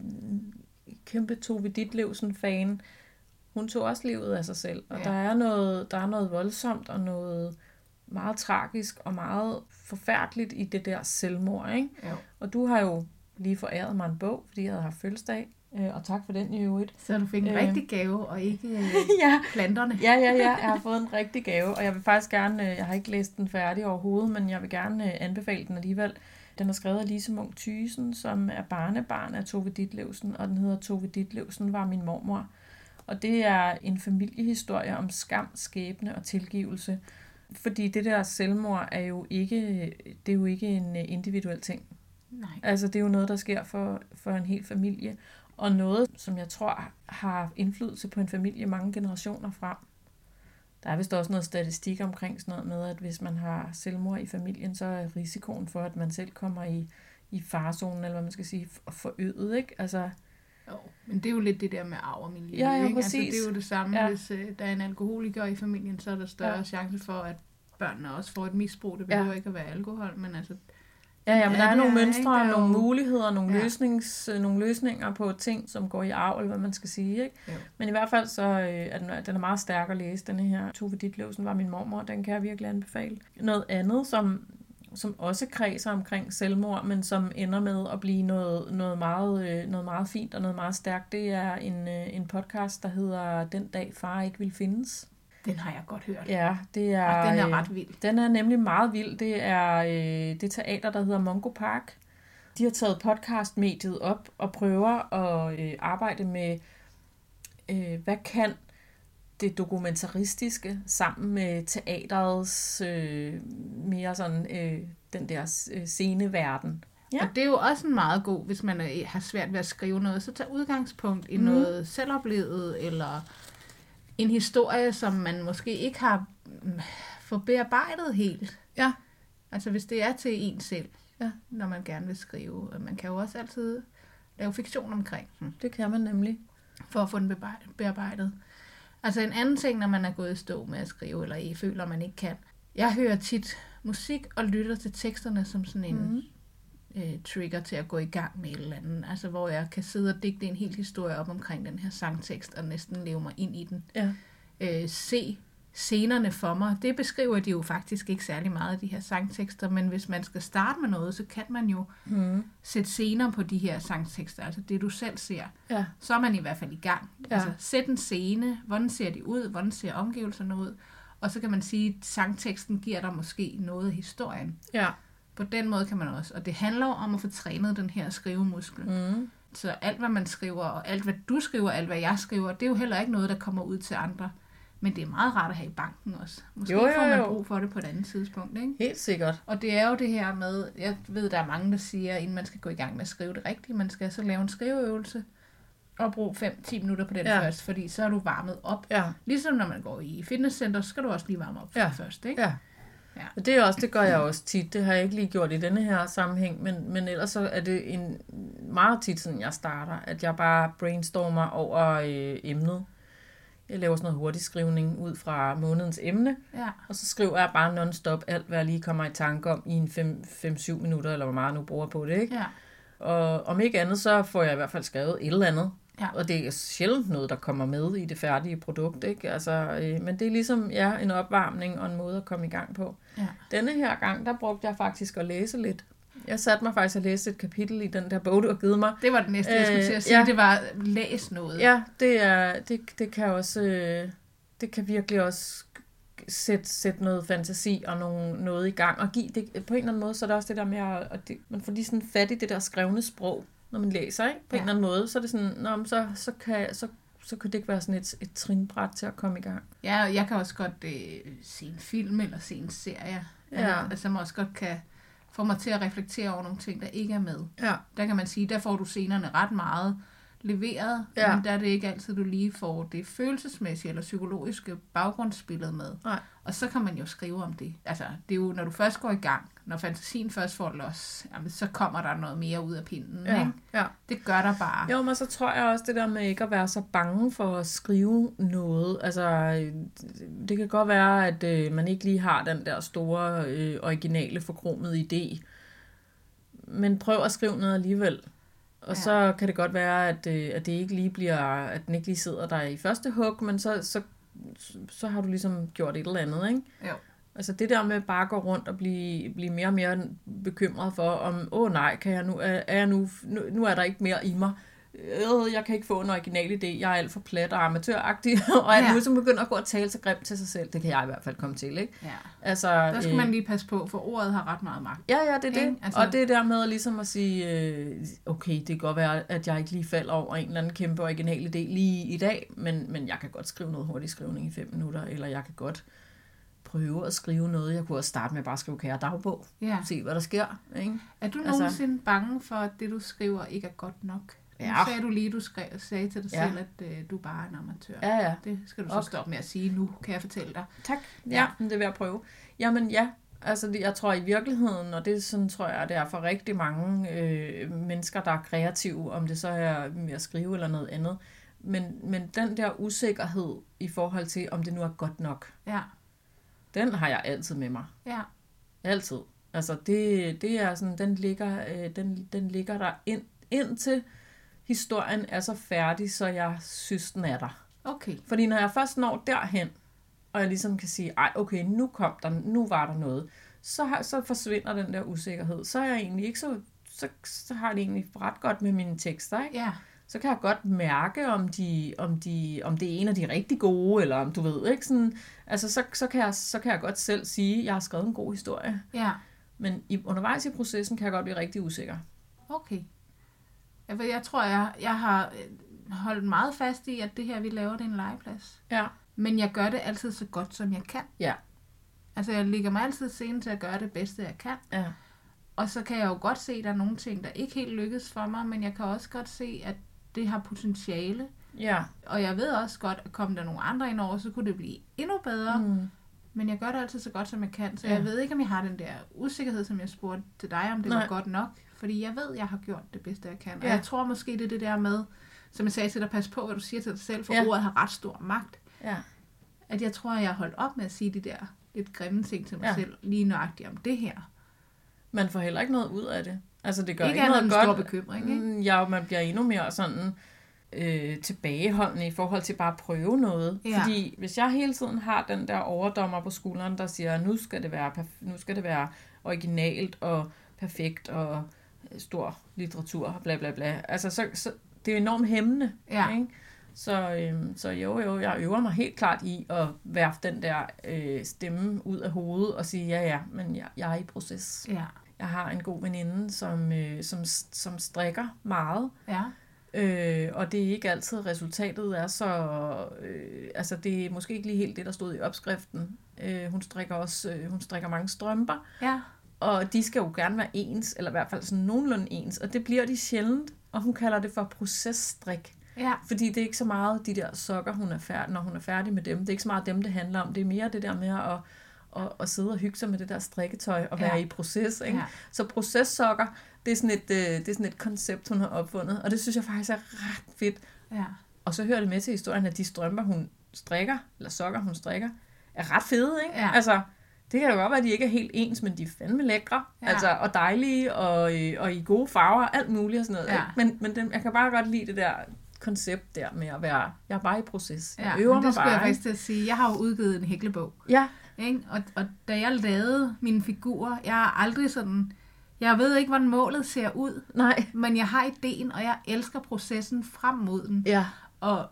kæmpe Tove Ditlevsen fan. Hun tog også livet af sig selv, og Ja. der er noget, der er noget voldsomt og noget meget tragisk og meget forfærdeligt i det der selvmord, ikke? Jo. Og du har jo lige foræret mig en bog, fordi jeg havde haft fødselsdag, øh, og tak for den i øvrigt. Så du fik en Øh. rigtig gave, og ikke øh, [laughs] Ja, planterne. Ja, ja, ja. Jeg har fået en rigtig gave, og jeg vil faktisk gerne, øh, jeg har ikke læst den færdig overhovedet, men jeg vil gerne øh, anbefale den alligevel. Den er skrevet af Lise Munk Thysen, som er barnebarn af Tove Ditlevsen, og den hedder Tove Ditlevsen var min mormor. Og det er en familiehistorie om skam, skæbne og tilgivelse. Fordi det der selvmord er jo ikke, det er jo ikke en individuel ting. Nej. Altså, det er jo noget, der sker for, for en hel familie, og noget, som jeg tror har indflydelse på en familie mange generationer frem. Der er vist også noget statistik omkring sådan noget med, at hvis man har selvmord i familien, så er risikoen for, at man selv kommer i, i farezonen, eller hvad man skal sige, for- forøget, ikke? Altså, Jo, men det er jo lidt det der med arv og miljø. Ja, ja, ikke? præcis. Altså, det er jo det samme, Ja. hvis øh, der er en alkoholiker i familien, så er der større ja. chance for, at børnene også får et misbrug. Det behøver ja. ikke at være alkohol, men altså, ja, ja, men Ja, der er nogle er, ikke? mønstre, Der er nogle jo- muligheder, nogle, Ja. løsnings, nogle løsninger på ting, som går i arv, eller hvad man skal sige, ikke? Jo. Men i hvert fald så øh, er den, den er meget stærk at læse, denne her. Tove Ditlevsen var min mormor, den kan jeg virkelig anbefale. Noget andet, som, som også kredser omkring selvmord, men som ender med at blive noget, noget, meget, øh, noget meget fint og noget meget stærkt, det er en, øh, en podcast, der hedder Den dag far ikke vil findes. Den har jeg godt hørt. Ja, det er... Og den er øh, ret vild. den er nemlig meget vild. Det er øh, det teater, der hedder Mongo Park. De har taget podcastmediet op og prøver at øh, arbejde med, øh, hvad kan det dokumentaristiske sammen med teaterets øh, mere sådan, øh, den der øh, sceneverden. Ja. Og det er jo også en meget god, hvis man er, har svært ved at skrive noget, så tag udgangspunkt i mm. noget selvoplevet, eller en historie, som man måske ikke har mm, fået bearbejdet helt. Ja. Altså hvis det er til en selv, Ja. når man gerne vil skrive. Man kan jo også altid lave fiktion omkring den, Det kan man nemlig. for at få den bearbejdet-. Altså en anden ting, når man er gået i stå med at skrive, eller I føler, man ikke kan. Jeg hører tit musik og lytter til teksterne som sådan en Mhm. Øh, trigger til at gå i gang med et eller andet. Altså hvor jeg kan sidde og digte en hel historie op omkring den her sangtekst og næsten leve mig ind i den. Ja. Øh, se scenerne for mig. Det beskriver de jo faktisk ikke særlig meget af de her sangtekster, men hvis man skal starte med noget, så kan man jo Mm. sætte scener på de her sangtekster, altså det du selv ser. Ja. Så er man i hvert fald i gang. Ja. Altså sæt en scene, hvordan ser de ud, hvordan ser omgivelserne ud, og så kan man sige, at sangteksten giver dig måske noget af historien. Ja. På den måde kan man også. Og det handler jo om at få trænet den her skrivemuskel. Mm. Så alt, hvad man skriver, og alt, hvad du skriver, alt, hvad jeg skriver, det er jo heller ikke noget, der kommer ud til andre. Men det er meget rart at have i banken også. Måske Jo, jo, jo, får man brug for det på et andet tidspunkt. Ikke? Helt sikkert. Og det er jo det her med, jeg ved, der er mange, der siger, inden man skal gå i gang med at skrive det rigtigt, man skal så lave en skriveøvelse og bruge 5-10 minutter på den ja. først, fordi så er du varmet op. Ja. Ligesom når man går i fitnesscenter, så skal du også lige varme op Ja. først. Ikke? Ja. Ja. Og det, er også, det gør jeg også tit. Det har jeg ikke lige gjort i denne her sammenhæng, men, men ellers så er det en meget tit sådan, jeg starter, at jeg bare brainstormer over øh, emnet. Jeg laver sådan noget hurtig skrivning ud fra månedens emne, Ja. og så skriver jeg bare non-stop alt, hvad jeg lige kommer i tanke om i en 5-7 minutter, eller hvor meget jeg nu bruger på det. Ikke? ja. Og om ikke andet, så får jeg i hvert fald skrevet et eller andet. Ja. Og det er sjældent noget, der kommer med i det færdige produkt. Ikke? Altså, øh, men det er ligesom ja, en opvarmning og en måde at komme i gang på. Ja. Denne her gang, der brugte jeg faktisk at læse lidt. Jeg satte mig faktisk og læste et kapitel i den der bog, du har givet mig. Det var det næste, jeg skulle Øh, til at sige. ja. Det var læs noget. Ja, det, er, det, det kan også... Øh, det kan virkelig også sætte, sætte noget fantasi og nogle, noget i gang og give det, på en eller anden måde, så er der også det der med at, at det, man får lige sådan fat i det der skrevne sprog, når man læser, ikke? På ja. en eller anden måde, så er det sådan, Nå, så, så, kan, så, så kan det ikke være sådan et, et trinbræt til at komme i gang. Ja, og jeg kan også godt øh, se en film eller se en serie, Ja. ja. altså, som også godt kan få mig til at reflektere over nogle ting, der ikke er med. Ja. Der kan man sige, der får du scenerne ret meget leveret, Ja. men der er det ikke altid, du lige får det følelsesmæssige eller psykologiske baggrundsbillede med. Nej. Og så kan man jo skrive om det. Altså, det er jo, når du først går i gang, når fantasien først får los, jamen, så kommer der noget mere ud af pinden. Ja, Ikke? ja. Det gør der bare. Jo, men så tror jeg også det der med ikke at være så bange for at skrive noget. Altså, øh, det kan godt være, at øh, man ikke lige har den der store, øh, originale, forkromede idé. Men prøv at skrive noget alligevel. Og ja. Så kan det godt være, at, øh, at det ikke lige bliver, at den ikke lige sidder der i første hug, men så, så, så har du ligesom gjort et eller andet, ikke? Jo. Altså det der med bare at gå rundt og blive, blive mere og mere bekymret for, om, åh oh, nej, kan jeg nu, er, er jeg nu, nu, nu er der ikke mere i mig øh, jeg kan ikke få en original idé, jeg er alt for plat og amatøragtig, [laughs] og alt ja. muligt, som begynder at gå og tale så grimt til sig selv. Det kan jeg i hvert fald komme til, ikke? Ja. Altså, der skal øh, man lige passe på, for ordet har ret meget magt. Ja, ja, det er det. Altså, og det der med ligesom at sige, øh, okay, det kan godt være, at jeg ikke lige falder over en eller anden kæmpe original idé lige i dag, men, men jeg kan godt skrive noget hurtig skrivning i fem minutter, eller jeg kan godt prøve at skrive noget. Jeg kunne også starte med bare at skrive kære dagbog. Ja. Se, hvad der sker. Ikke? Er du altså, nogensinde bange for, at det, du skriver, ikke er godt nok? Ja. Nu sagde du lige, du skrev, sagde til dig ja. selv, at øh, du bare er en amatør. Ja, ja. Det skal du så okay. stoppe med at sige nu, kan jeg fortælle dig. Tak. Ja, ja det vil jeg prøve. Jamen ja, altså jeg tror i virkeligheden, og det sådan tror jeg, det er for rigtig mange øh, mennesker, der er kreative, om det så er med at skrive eller noget andet. Men, men den der usikkerhed i forhold til, om det nu er godt nok, ja. den har jeg altid med mig. Ja. Altid. Altså det, det er sådan, den ligger, øh, den, den ligger der ind, indtil historien er så færdig, så jeg synes, den er der. Okay. Fordi når jeg først når derhen, og jeg ligesom kan sige, ej, okay, nu kom der, nu var der noget, så, har, så forsvinder den der usikkerhed. Så er jeg egentlig ikke så, så, så har det egentlig ret godt med mine tekster, ikke? Ja. Så kan jeg godt mærke, om, de, om, de, om det er en af de rigtig gode, eller om du ved, ikke? Sådan, altså, så, så, kan jeg, så kan jeg godt selv sige, at jeg har skrevet en god historie. Ja. Men i, undervejs i processen kan jeg godt blive rigtig usikker. Okay. Jeg, tror, jeg, jeg har øh, holdt meget fast i, at det her, vi laver, det er en legeplads. Ja. Men jeg gør det altid så godt, som jeg kan. Ja. Altså, jeg ligger mig altid scenen til at gøre det bedste, jeg kan. Ja. Og så kan jeg jo godt se, at der er nogle ting, der ikke helt lykkes for mig, men jeg kan også godt se, at det har potentiale. Ja. Og jeg ved også godt, at komme der nogle andre ind over, så kunne det blive endnu bedre. Mm. Men jeg gør det altid så godt, som jeg kan. Så ja. jeg ved ikke, om jeg har den der usikkerhed, som jeg spurgte til dig, om det Nej. var godt nok. Fordi jeg ved, jeg har gjort det bedste, jeg kan. Og ja. jeg tror måske, det er det der med, som jeg sagde til dig, pas på, hvad du siger til dig selv, for ja. ordet har ret stor magt. Ja. At jeg tror, jeg har holdt op med at sige de der lidt grimme ting til mig ja. selv, lige nøjagtigt om det her. Man får heller ikke noget ud af det. Altså, det gør ikke, ikke noget godt. Stor bekymring, ikke? Mm, ja, man bliver endnu mere sådan øh, tilbageholdende i forhold til bare at prøve noget. Ja. Fordi hvis jeg hele tiden har den der overdommer på skulderen, der siger, nu skal det være, nu skal det være originalt og perfekt og stor litteratur, bla bla bla. Altså, så, så det er enormt hæmmende. Ja. Ikke? Så, øhm, så jo, jo, jeg øver mig helt klart i at værfe den der øh, stemme ud af hovedet og sige, ja, ja, men jeg, jeg er i proces. Ja. Jeg har en god veninde, som, øh, som, som strikker meget. Ja. Øh, og det er ikke altid resultatet er så... Øh, altså, det er måske ikke lige helt det, der stod i opskriften. Øh, hun strikker også øh, hun strikker mange strømper. Ja. Og de skal jo gerne være ens, eller i hvert fald sådan nogenlunde ens, og det bliver de sjældent. Og hun kalder det for processtrik. Ja. Fordi det er ikke så meget de der sokker, hun er færdig, når hun er færdig med dem. Det er ikke så meget dem, det handler om. Det er mere det der med at, at, at sidde og hygge sig med det der strikketøj og være ja. i proces. Ikke? Ja. Så processokker, det er, sådan et, øh, det er sådan et koncept, hun har opfundet. Og det synes jeg faktisk er ret fedt. Ja. Og så hører det med til historien, at de strømper, hun strikker, eller sokker, hun strikker, er ret fede. Ikke? Ja. Altså, det kan jo godt være, at de ikke er helt ens, men de er fandme lækre. Ja. Altså, og dejlige, og, øh, og i gode farver, alt muligt og sådan noget. Ja. Ikke? Men, men den, jeg kan bare godt lide det der koncept der med at være, jeg er bare i proces. Jeg ja, øver det mig bare. jeg faktisk til at sige. Jeg har jo udgivet en hæklebog. Ja. Ikke? Og, og da jeg lavede mine figurer, jeg har aldrig sådan, jeg ved ikke, hvordan målet ser ud. Nej. Men jeg har ideen, og jeg elsker processen frem mod den. Ja. Og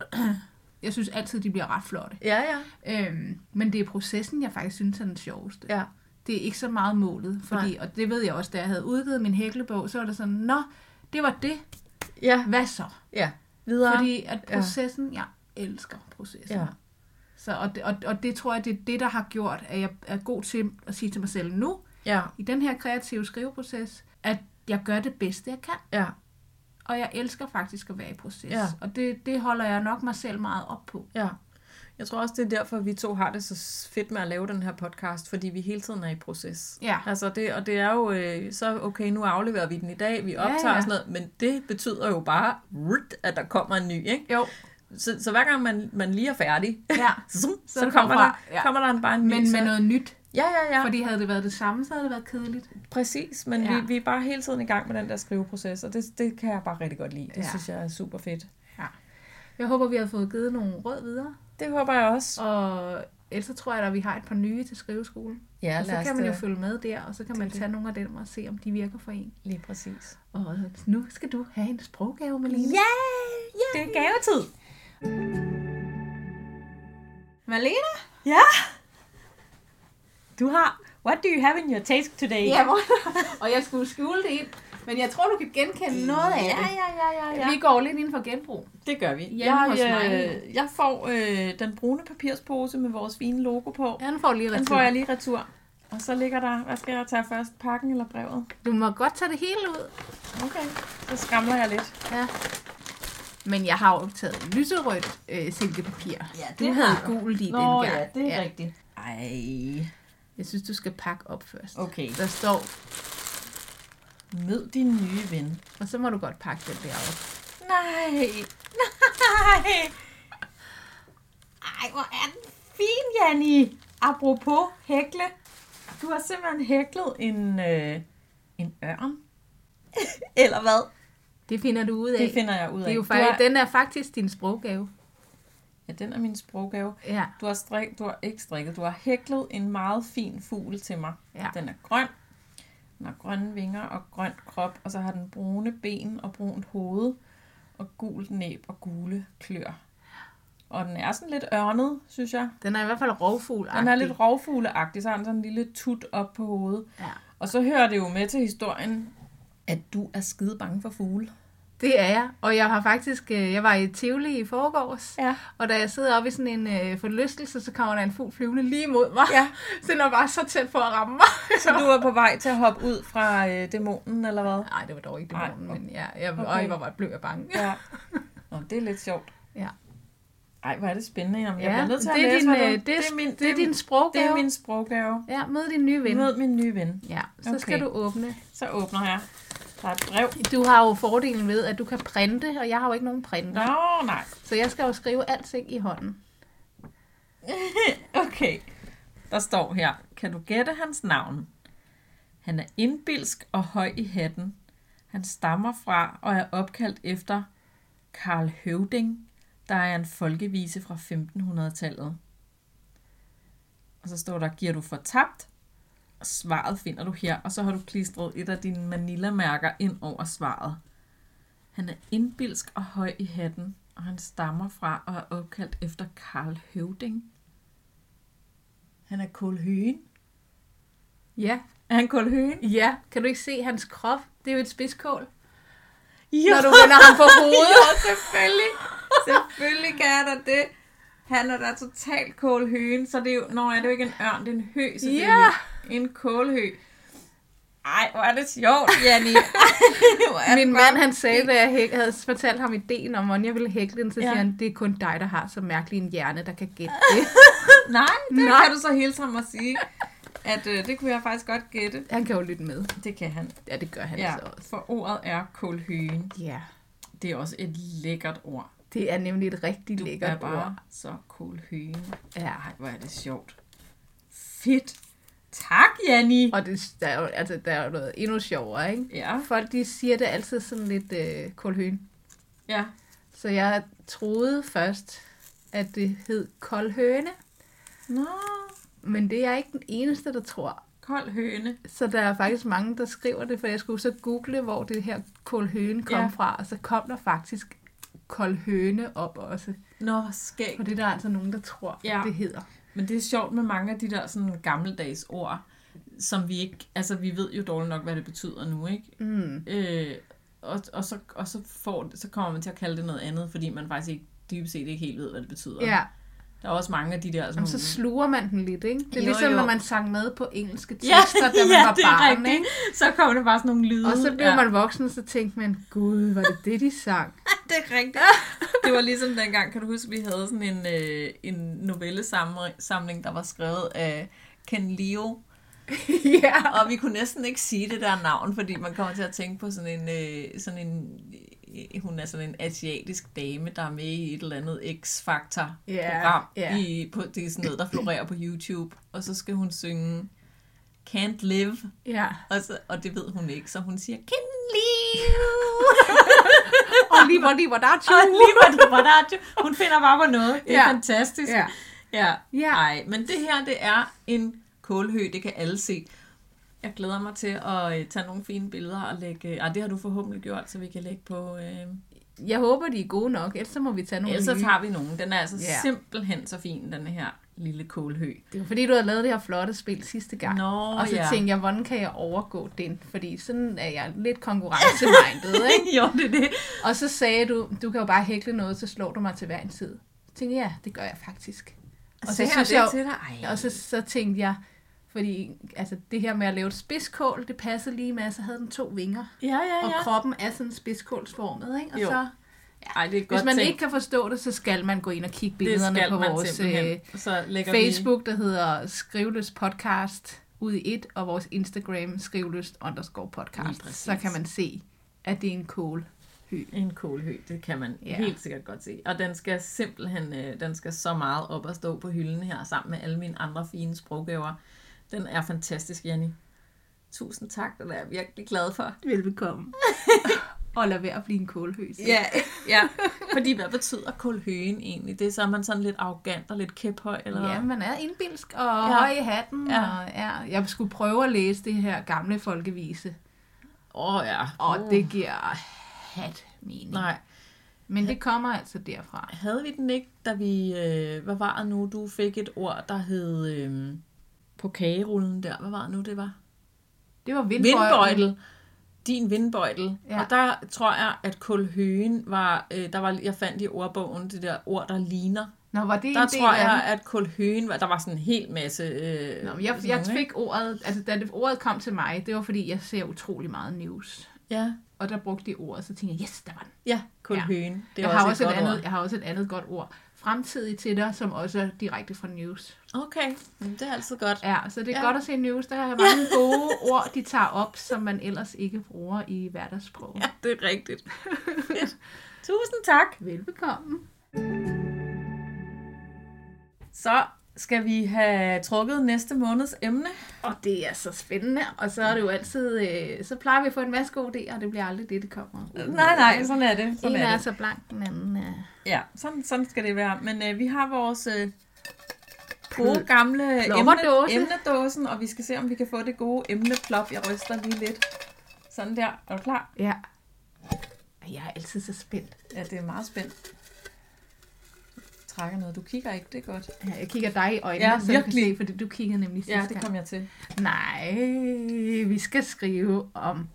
jeg synes altid, de bliver ret flotte. Ja, ja. Øhm, men det er processen, jeg faktisk synes er den sjoveste. Ja. Det er ikke så meget målet, fordi, og det ved jeg også, da jeg havde udgivet min hæklebog, så var det sådan, nå, det var det. Ja. Hvad så? Ja, videre. Fordi at processen, ja. jeg elsker processen. Ja. Så, og, det, og, og det tror jeg, det er det, der har gjort, at jeg er god til at sige til mig selv nu, ja. i den her kreative skriveproces, at jeg gør det bedste, jeg kan. Ja og jeg elsker faktisk at være i proces. Ja. Og det, det holder jeg nok mig selv meget op på. Ja. Jeg tror også, det er derfor, vi to har det så fedt med at lave den her podcast, fordi vi hele tiden er i proces. Ja. Altså det, og det er jo øh, så, okay, nu afleverer vi den i dag, vi optager ja, ja. sådan noget, men det betyder jo bare, at der kommer en ny, ikke? Jo. Så, så hver gang man, man lige er færdig, ja. [laughs] så, så, så kommer, der, ja. kommer der bare en ny. Men med noget nyt. Ja, ja, ja. Fordi havde det været det samme, så havde det været kedeligt. Præcis, men ja. vi, vi er bare hele tiden i gang med den der skriveproces, og det, det kan jeg bare rigtig godt lide. Det ja. synes jeg er super fedt. Ja. Jeg håber, vi har fået givet nogle råd videre. Det håber jeg også. Og ellers så tror jeg, at vi har et par nye til skriveskolen. Ja, og så lad os kan man jo da- følge med der, og så kan Det man det. tage nogle af dem og se, om de virker for en. Lige præcis. Og nu skal du have en sproggave, Malene. Ja, ja. Det er gavetid. Malene? Ja. Du har, what do you have in your taste today? Ja, hvor- [laughs] og jeg skulle skjule det ind, men jeg tror, du kan genkende noget af ja, det. ja, ja, ja, Vi går lidt inden for genbrug. Det gør vi. Hjemme jeg, mig. øh, jeg får øh, den brune papirspose med vores fine logo på. Ja, den får lige Den retur. får jeg lige retur. Og så ligger der, hvad skal jeg tage først? Pakken eller brevet? Du må godt tage det hele ud. Okay. Så skramler jeg lidt. Ja. Men jeg har jo taget lyserødt øh, silkepapir. Ja, Du det havde har du. gult i Nå den ja, gang. det er rigtigt. Ej. Jeg synes, du skal pakke op først. Okay. Der står, Mød din nye ven. og så må du godt pakke den der op. Nej. Nej. Ej, hvor er den fin, Janni. Apropos hækle. Du har simpelthen hæklet en, øh, en ørn. [laughs] Eller hvad? Det finder du ud af. Det finder jeg ud af. det er jo faktisk, har- den er faktisk din sproggave. Ja, den er min sproggave. Ja. Du har, strik, du har ikke strikket, du har hæklet en meget fin fugl til mig. Ja. Den er grøn. Den har grønne vinger og grøn krop, og så har den brune ben og brunt hoved, og gult næb og gule klør. Og den er sådan lidt ørnet, synes jeg. Den er i hvert fald rovfugl Den er lidt rovfugleagtig, så har den sådan en lille tut op på hovedet. Ja. Og så hører det jo med til historien, at du er skide bange for fugle. Det er jeg, og jeg har faktisk, øh, jeg var i Tivoli i forgårs, Ja. og da jeg sidder oppe i sådan en øh, forlystelse, så kommer der en fugl flyvende lige mod mig. Ja. [laughs] Så den var bare så tæt på at ramme mig. Så du var på vej til at hoppe ud fra øh, dæmonen, eller hvad? Nej, det var dog ikke det morgen, men ja, jeg, okay. øj, hvor var- blev jeg bange. Ja. [laughs] Nå, det er lidt sjovt. Ja. Ej, hvor er det spændende. Jamen, jeg Ja, bliver nødt til at det er læse, din, øh, det er- min, det er din sproggave. Det er min sproggave. Ja, mød din nye ven. Mød min nye ven. Ja, så Okay. skal du åbne. Så åbner jeg. Der er et brev. Du har jo fordelen ved, at du kan printe, og jeg har jo ikke nogen printer. Nå, nej. Så jeg skal jo skrive alting i hånden. [laughs] Okay. Der står her. Kan du gætte hans navn? Han er indbilsk og høj i hatten. Han stammer fra og er opkaldt efter Karl Høvding, der er en folkevise fra 1500-tallet. Og så står der, giver du fortabt? Og svaret finder du her, og så har du klistret et af dine Manila-mærker ind over svaret. Han er indbilsk og høj i hatten, og han stammer fra og er opkaldt efter Karl Høvding. Han er kulhøen. Ja. Er han kulhøen? Ja, kan du ikke se hans krop? Det er jo et spidskål. Ja. Når du vender ham på hovedet. [laughs] ja, selvfølgelig. Selvfølgelig kan jeg da det. Han er da totalt kålhøen, så det er jo, nå, er det jo ikke en ørn, det er en hø, selvfølgelig. Ja. En kålhø. Ej, hvor er det sjovt, Janni. [laughs] Min mand, han sagde, da jeg hæk- havde fortalt ham ideen om, hvordan jeg ville hækle den, så Ja. siger han, det er kun dig, der har så mærkelig en hjerne, der kan gætte [laughs] det. Nej, det Nej. Kan du så hilse ham og sige, at øh, det kunne jeg faktisk godt gætte. Han kan jo lytte med. Det kan han. Ja, det gør han Ja, altså også. for ordet er kålhøen. Ja, Det er også et lækkert ord. det er nemlig et rigtig Du lækkert er bare ord. så kålhøen. Ja. Ej, hvor er det sjovt. Fedt. Tak, Janni. Og det, der, er jo, altså, der er jo noget endnu sjovere, ikke? Ja, Folk, de siger det altid sådan lidt øh, koldhøen. ja. Så jeg troede først, at det hed koldhøne, Nå, men det er jeg ikke den eneste, der tror. kold høne. Så der er faktisk mange, der skriver det, for jeg skulle så google, hvor det her koldhøne kom Ja. fra, og så kom der faktisk koldhøne op også. Nå, skæg. For det er der altså nogen, der tror, ja. det hedder. Men det er sjovt med mange af de der sådan gammeldags ord, som vi ikke, altså vi ved jo dårligt nok, hvad det betyder nu, ikke? Mm. Øh, og, og, så, og så, får, så kommer man til at kalde det noget andet, fordi man faktisk ikke, dybest set ikke helt ved, hvad det betyder. Ja, Der er også mange af de der sådan Jamen, så sluger man den lidt, ikke? Det er Jo, ligesom, jo. når man sang med på engelske tekster, Ja, da man ja, var barn, rigtigt. ikke? Så kommer det bare sådan nogle lyde. Og så blev ja. man voksen, så tænkte man, gud, var det det, de sang? Det er rigtigt. [laughs] Det var ligesom dengang, kan du huske, vi havde sådan en, øh, en novellesamling, der var skrevet af Ken Leo. [laughs] ja. Og vi kunne næsten ikke sige det der navn, fordi man kommer til at tænke på sådan en, øh, sådan en øh, hun er sådan en asiatisk dame, der er med i et eller andet X-Factor Ja, program. ja. I, på, det er sådan noget, der florerer på YouTube. Og så skal hun synge Can't Live, Ja. og, så, og det ved hun ikke, så hun siger Can't Live. [laughs] [laughs] Og lige hvor, lige hvor der er Og var der, hun finder bare på noget. Det er Ja. fantastisk. Ja. Ja. Ja. Ej, men det her, det er en kålhø, det kan alle se. Jeg glæder mig til at øh, tage nogle fine billeder og lægge... Ej, det har du forhåbentlig gjort, så vi kan lægge på... Øh, Jeg håber, de er gode nok, ellers så må vi tage nogle ellers så tager vi nogen. Den er altså Ja. simpelthen så fin, den her lille kålhø. Det var fordi, du havde lavet det her flotte spil sidste gang. Nå, og så ja. tænkte jeg, hvordan kan jeg overgå den? Fordi sådan er jeg lidt konkurrencemindet, [laughs] ikke? jo, det er det. Og så sagde du, du kan jo bare hækle noget, så slår du mig til hver en tid. Så tænkte jeg, ja, det gør jeg faktisk. Og så, Sagde jeg det jeg, til dig? Ej. og så, så tænkte jeg, fordi altså, det her med at lave et spidskål, det passede lige med, at så havde den to vinger. Ja, ja, Og ja. kroppen er sådan spidskålsformet, ikke? Og Jo. så, Ej, det er godt hvis man tænkt. ikke kan forstå det, så skal man gå ind og kigge billederne på vores øh, Så Facebook, der hedder Skrivløst Podcast ud i et, og vores Instagram, Skrivløst underscore podcast. Så kan man se, at det er en kål. vi en kålhø. Det kan man ja. helt sikkert godt se. Og den skal simpelthen, øh, den skal så meget op og stå på hylden her, sammen med alle mine andre fine sproggaver. Den er fantastisk, Jenny. Tusind tak, det er jeg virkelig glad for. Velbekomme. [laughs] og lad være at blive en kålhøs. Ja, ja. Fordi hvad betyder kulhøen egentlig? Det er så, er man sådan lidt arrogant og lidt kæphøj, eller Ja, man er indbilsk og Ja. høj i hatten. Ja. Og, ja. Jeg skulle prøve at læse det her gamle folkevise, Åh oh, ja. og det giver hat mening. Nej. Men det kommer altså derfra. Havde vi den ikke, da vi... Øh, hvad var det nu? Du fik et ord, der hed... Øh, på kagerullen der. Hvad var det nu, det var? Det var vindbøjlen. Vindbøjtel. Din vindbøjtel. Ja. Ja. Og der tror jeg, at kulhøen var... Øh, der var, jeg fandt i ordbogen det der ord, der ligner. Nå, var det Der tror jeg, at kulhøen var... Der var sådan en hel masse... Øh, Nå, jeg, jeg fik ordet, altså da det, ordet kom til mig, det var fordi, jeg ser utrolig meget news. ikke? Ja, Og der brugte de ordet, så tænkte jeg, yes, der var den. ja kulhøen. Det jeg, har også et et andet, ord. jeg har også et andet godt ord. Fremtidig til dig, som også er direkte fra news. Okay, det er altid godt. Ja, så det er Ja. godt at se news. Der er mange [laughs] gode ord, de tager op, som man ellers ikke bruger i hverdagssprog. Ja, det er rigtigt. [laughs] Tusind tak. Velbekomme. Så skal vi have trukket næste måneds emne. Og det er så spændende, og så er det jo altid, øh, så plejer vi at få en masse gode idéer, og det bliver aldrig det, det kommer. ud. Nej, nej, sådan er det. Sådan En er er det. så blank, den anden er... Ja, sådan, sådan skal det være. Men øh, vi har vores øh, gode gamle emne, emnedåsen, og vi skal se, om vi kan få det gode emneplop. Jeg ryster lige lidt. Sådan der. Er du klar? Ja. Jeg er altid så spændt. Ja, det er meget spændt. Trækker noget. Du kigger ikke, det er godt. Ja, jeg kigger dig i øjnene, Ja, så du kan virkelig. se, fordi du kiggede nemlig sidste Ja, det kom jeg til. Nej, vi skal skrive om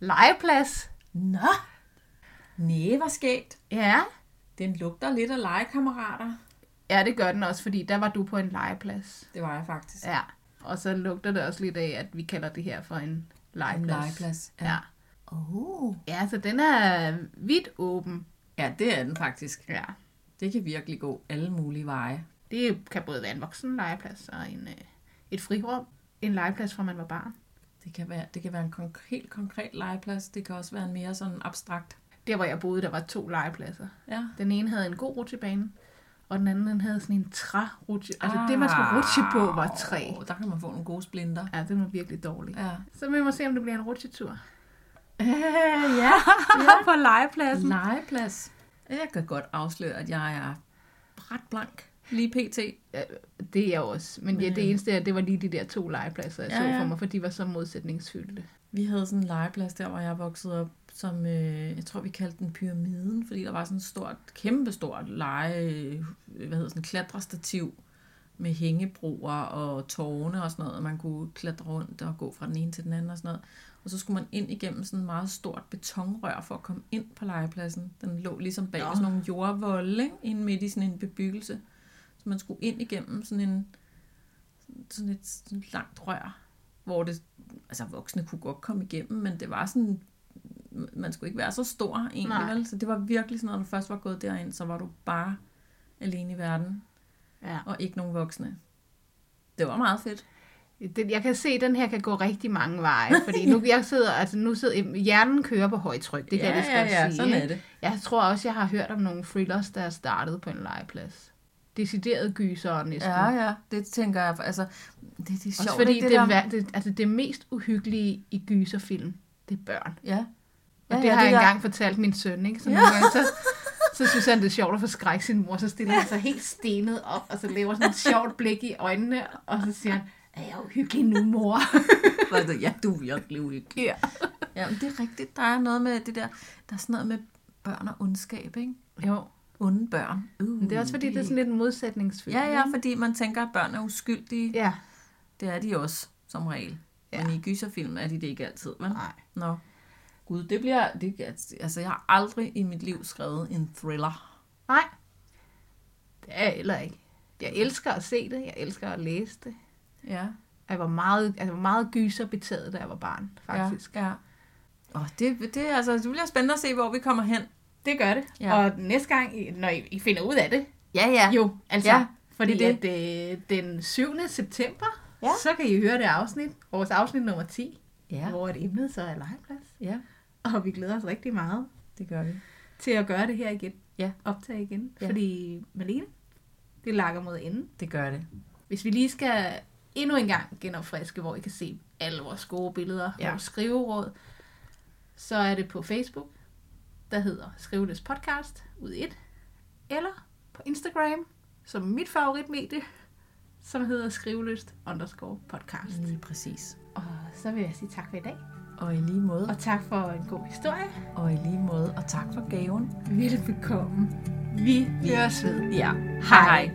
legeplads. Nå! Næh, hvor skægt. Ja. Den lugter lidt af legekammerater. Ja, det gør den også, fordi der var du på en legeplads. Det var jeg faktisk. Ja. Og så lugter det også lidt af, at vi kalder det her for en legeplads. En legeplads. Ja. Oh. Ja, så den er vidt åben. Ja, det er den faktisk. Ja. Det kan virkelig gå alle mulige veje. Det kan både være en voksen legeplads og en, øh, et frirum. En legeplads fra man var barn. Det kan være, det kan være en konk- helt konkret legeplads. Det kan også være en mere sådan abstrakt. Der, hvor jeg boede, der var to legepladser. Ja. Den ene havde en god rutsjebane, og den anden den havde sådan en trærutsje. Altså det, man skulle rutsje på, var træ. Oh, der kan man få nogle gode splinter. Ja, det var virkelig dårligt. Ja. Så vi må se, om det bliver en rutsjetur. Øh, [laughs] ja. [laughs] på legepladsen. Legeplads. Jeg kan godt afsløre, at jeg er ret blank. Lige pt. Ja, det er jeg også. Men ja, det eneste er, det var lige de der to legepladser, jeg Ja, så for mig, for de var så modsætningsfyldte. Vi havde sådan en legeplads der, hvor jeg voksede op, som øh, jeg tror, vi kaldte den pyramiden, fordi der var sådan et stort, kæmpestort lege, hvad hedder sådan, klatrestativ med hængebroer og tårne og sådan noget, og man kunne klatre rundt og gå fra den ene til den anden og sådan noget. Og så skulle man ind igennem sådan et meget stort betonrør for at komme ind på legepladsen. Den lå ligesom bag Nå. sådan nogle jordvolde, ikke? inde midt i sådan en bebyggelse. Så man skulle ind igennem sådan en sådan et, sådan et langt rør, hvor det, altså voksne kunne godt komme igennem, men det var sådan, man skulle ikke være så stor egentlig, Nej. vel? Så det var virkelig sådan, når du først var gået derind, så var du bare alene i verden, Ja. og ikke nogen voksne. Det var meget fedt. Det, jeg kan se, at den her kan gå rigtig mange veje, [laughs] fordi nu, jeg sidder, altså nu sidder, hjernen kører på højtryk, det kan jeg lige så godt sige. sådan er det. Jeg tror også, jeg har hørt om nogle thrillers, der er startet på en legeplads. Decideret gyser næsten. Ja, ja, det tænker jeg, altså, det, det er sjovt, Også fordi ikke, det, det, det, der... det, det, altså det mest uhyggelige i gyserfilm, det er børn. Ja. Og Ja, det ja, har det jeg der- engang fortalt min søn, ikke? Så, nogle gange, så, så synes han, det er sjovt at forskrække sin mor. Så stiller han sig helt stenet op, og så laver sådan et sjovt blik i øjnene, og så siger han, er jeg uhyggelig nu, mor? [laughs] ja, du er virkelig uhyggelig. ja. Ja, men det er rigtigt. Der er noget med det der, der er sådan noget med børn og ondskab, ikke? Jo. Onde børn. Uh, Men det er også fordi, det er sådan lidt en modsætningsfyldt. Ja, ja, fordi man tænker, at børn er uskyldige. Ja. Det er de også, som regel. Ja. Men i gyserfilm er de det ikke altid, vel? Nej. Nå. Gud, det bliver... Det, altså, jeg har aldrig i mit liv skrevet en thriller. Nej. Det er jeg heller ikke. Jeg elsker at se det. Jeg elsker at læse det. Ja. Jeg var meget, altså meget gyserbetaget, da jeg var barn, faktisk. Ja, ja. Og det, det, altså, det bliver spændende at se, hvor vi kommer hen. Det gør det. Ja. Og næste gang, når I, I finder ud af det, Ja, ja. jo, altså, Ja, fordi det det. den 7. september, Ja. så kan I høre det afsnit, vores afsnit nummer 10, Ja, hvor et emnet så er legeplads. ja, Og vi glæder os rigtig meget det gør vi. til at gøre det her igen. Ja. Optage igen. Ja. Fordi Malene, det lakker mod enden. Det gør det. Hvis vi lige skal endnu en gang genopfriske, hvor I kan se alle vores gode billeder, Ja. vores skriveråd, så er det på Facebook, der hedder Skriveløs Podcast ud i et, eller på Instagram, som er mit favoritmedie, som hedder Skriveløst underscore podcast. Lige præcis. Og så vil jeg sige tak for i dag, Og i lige måde. og tak for en god historie. Og i lige måde. Og tak for gaven. Velbekomme. Vi høres ved. Ja. Hej. hej.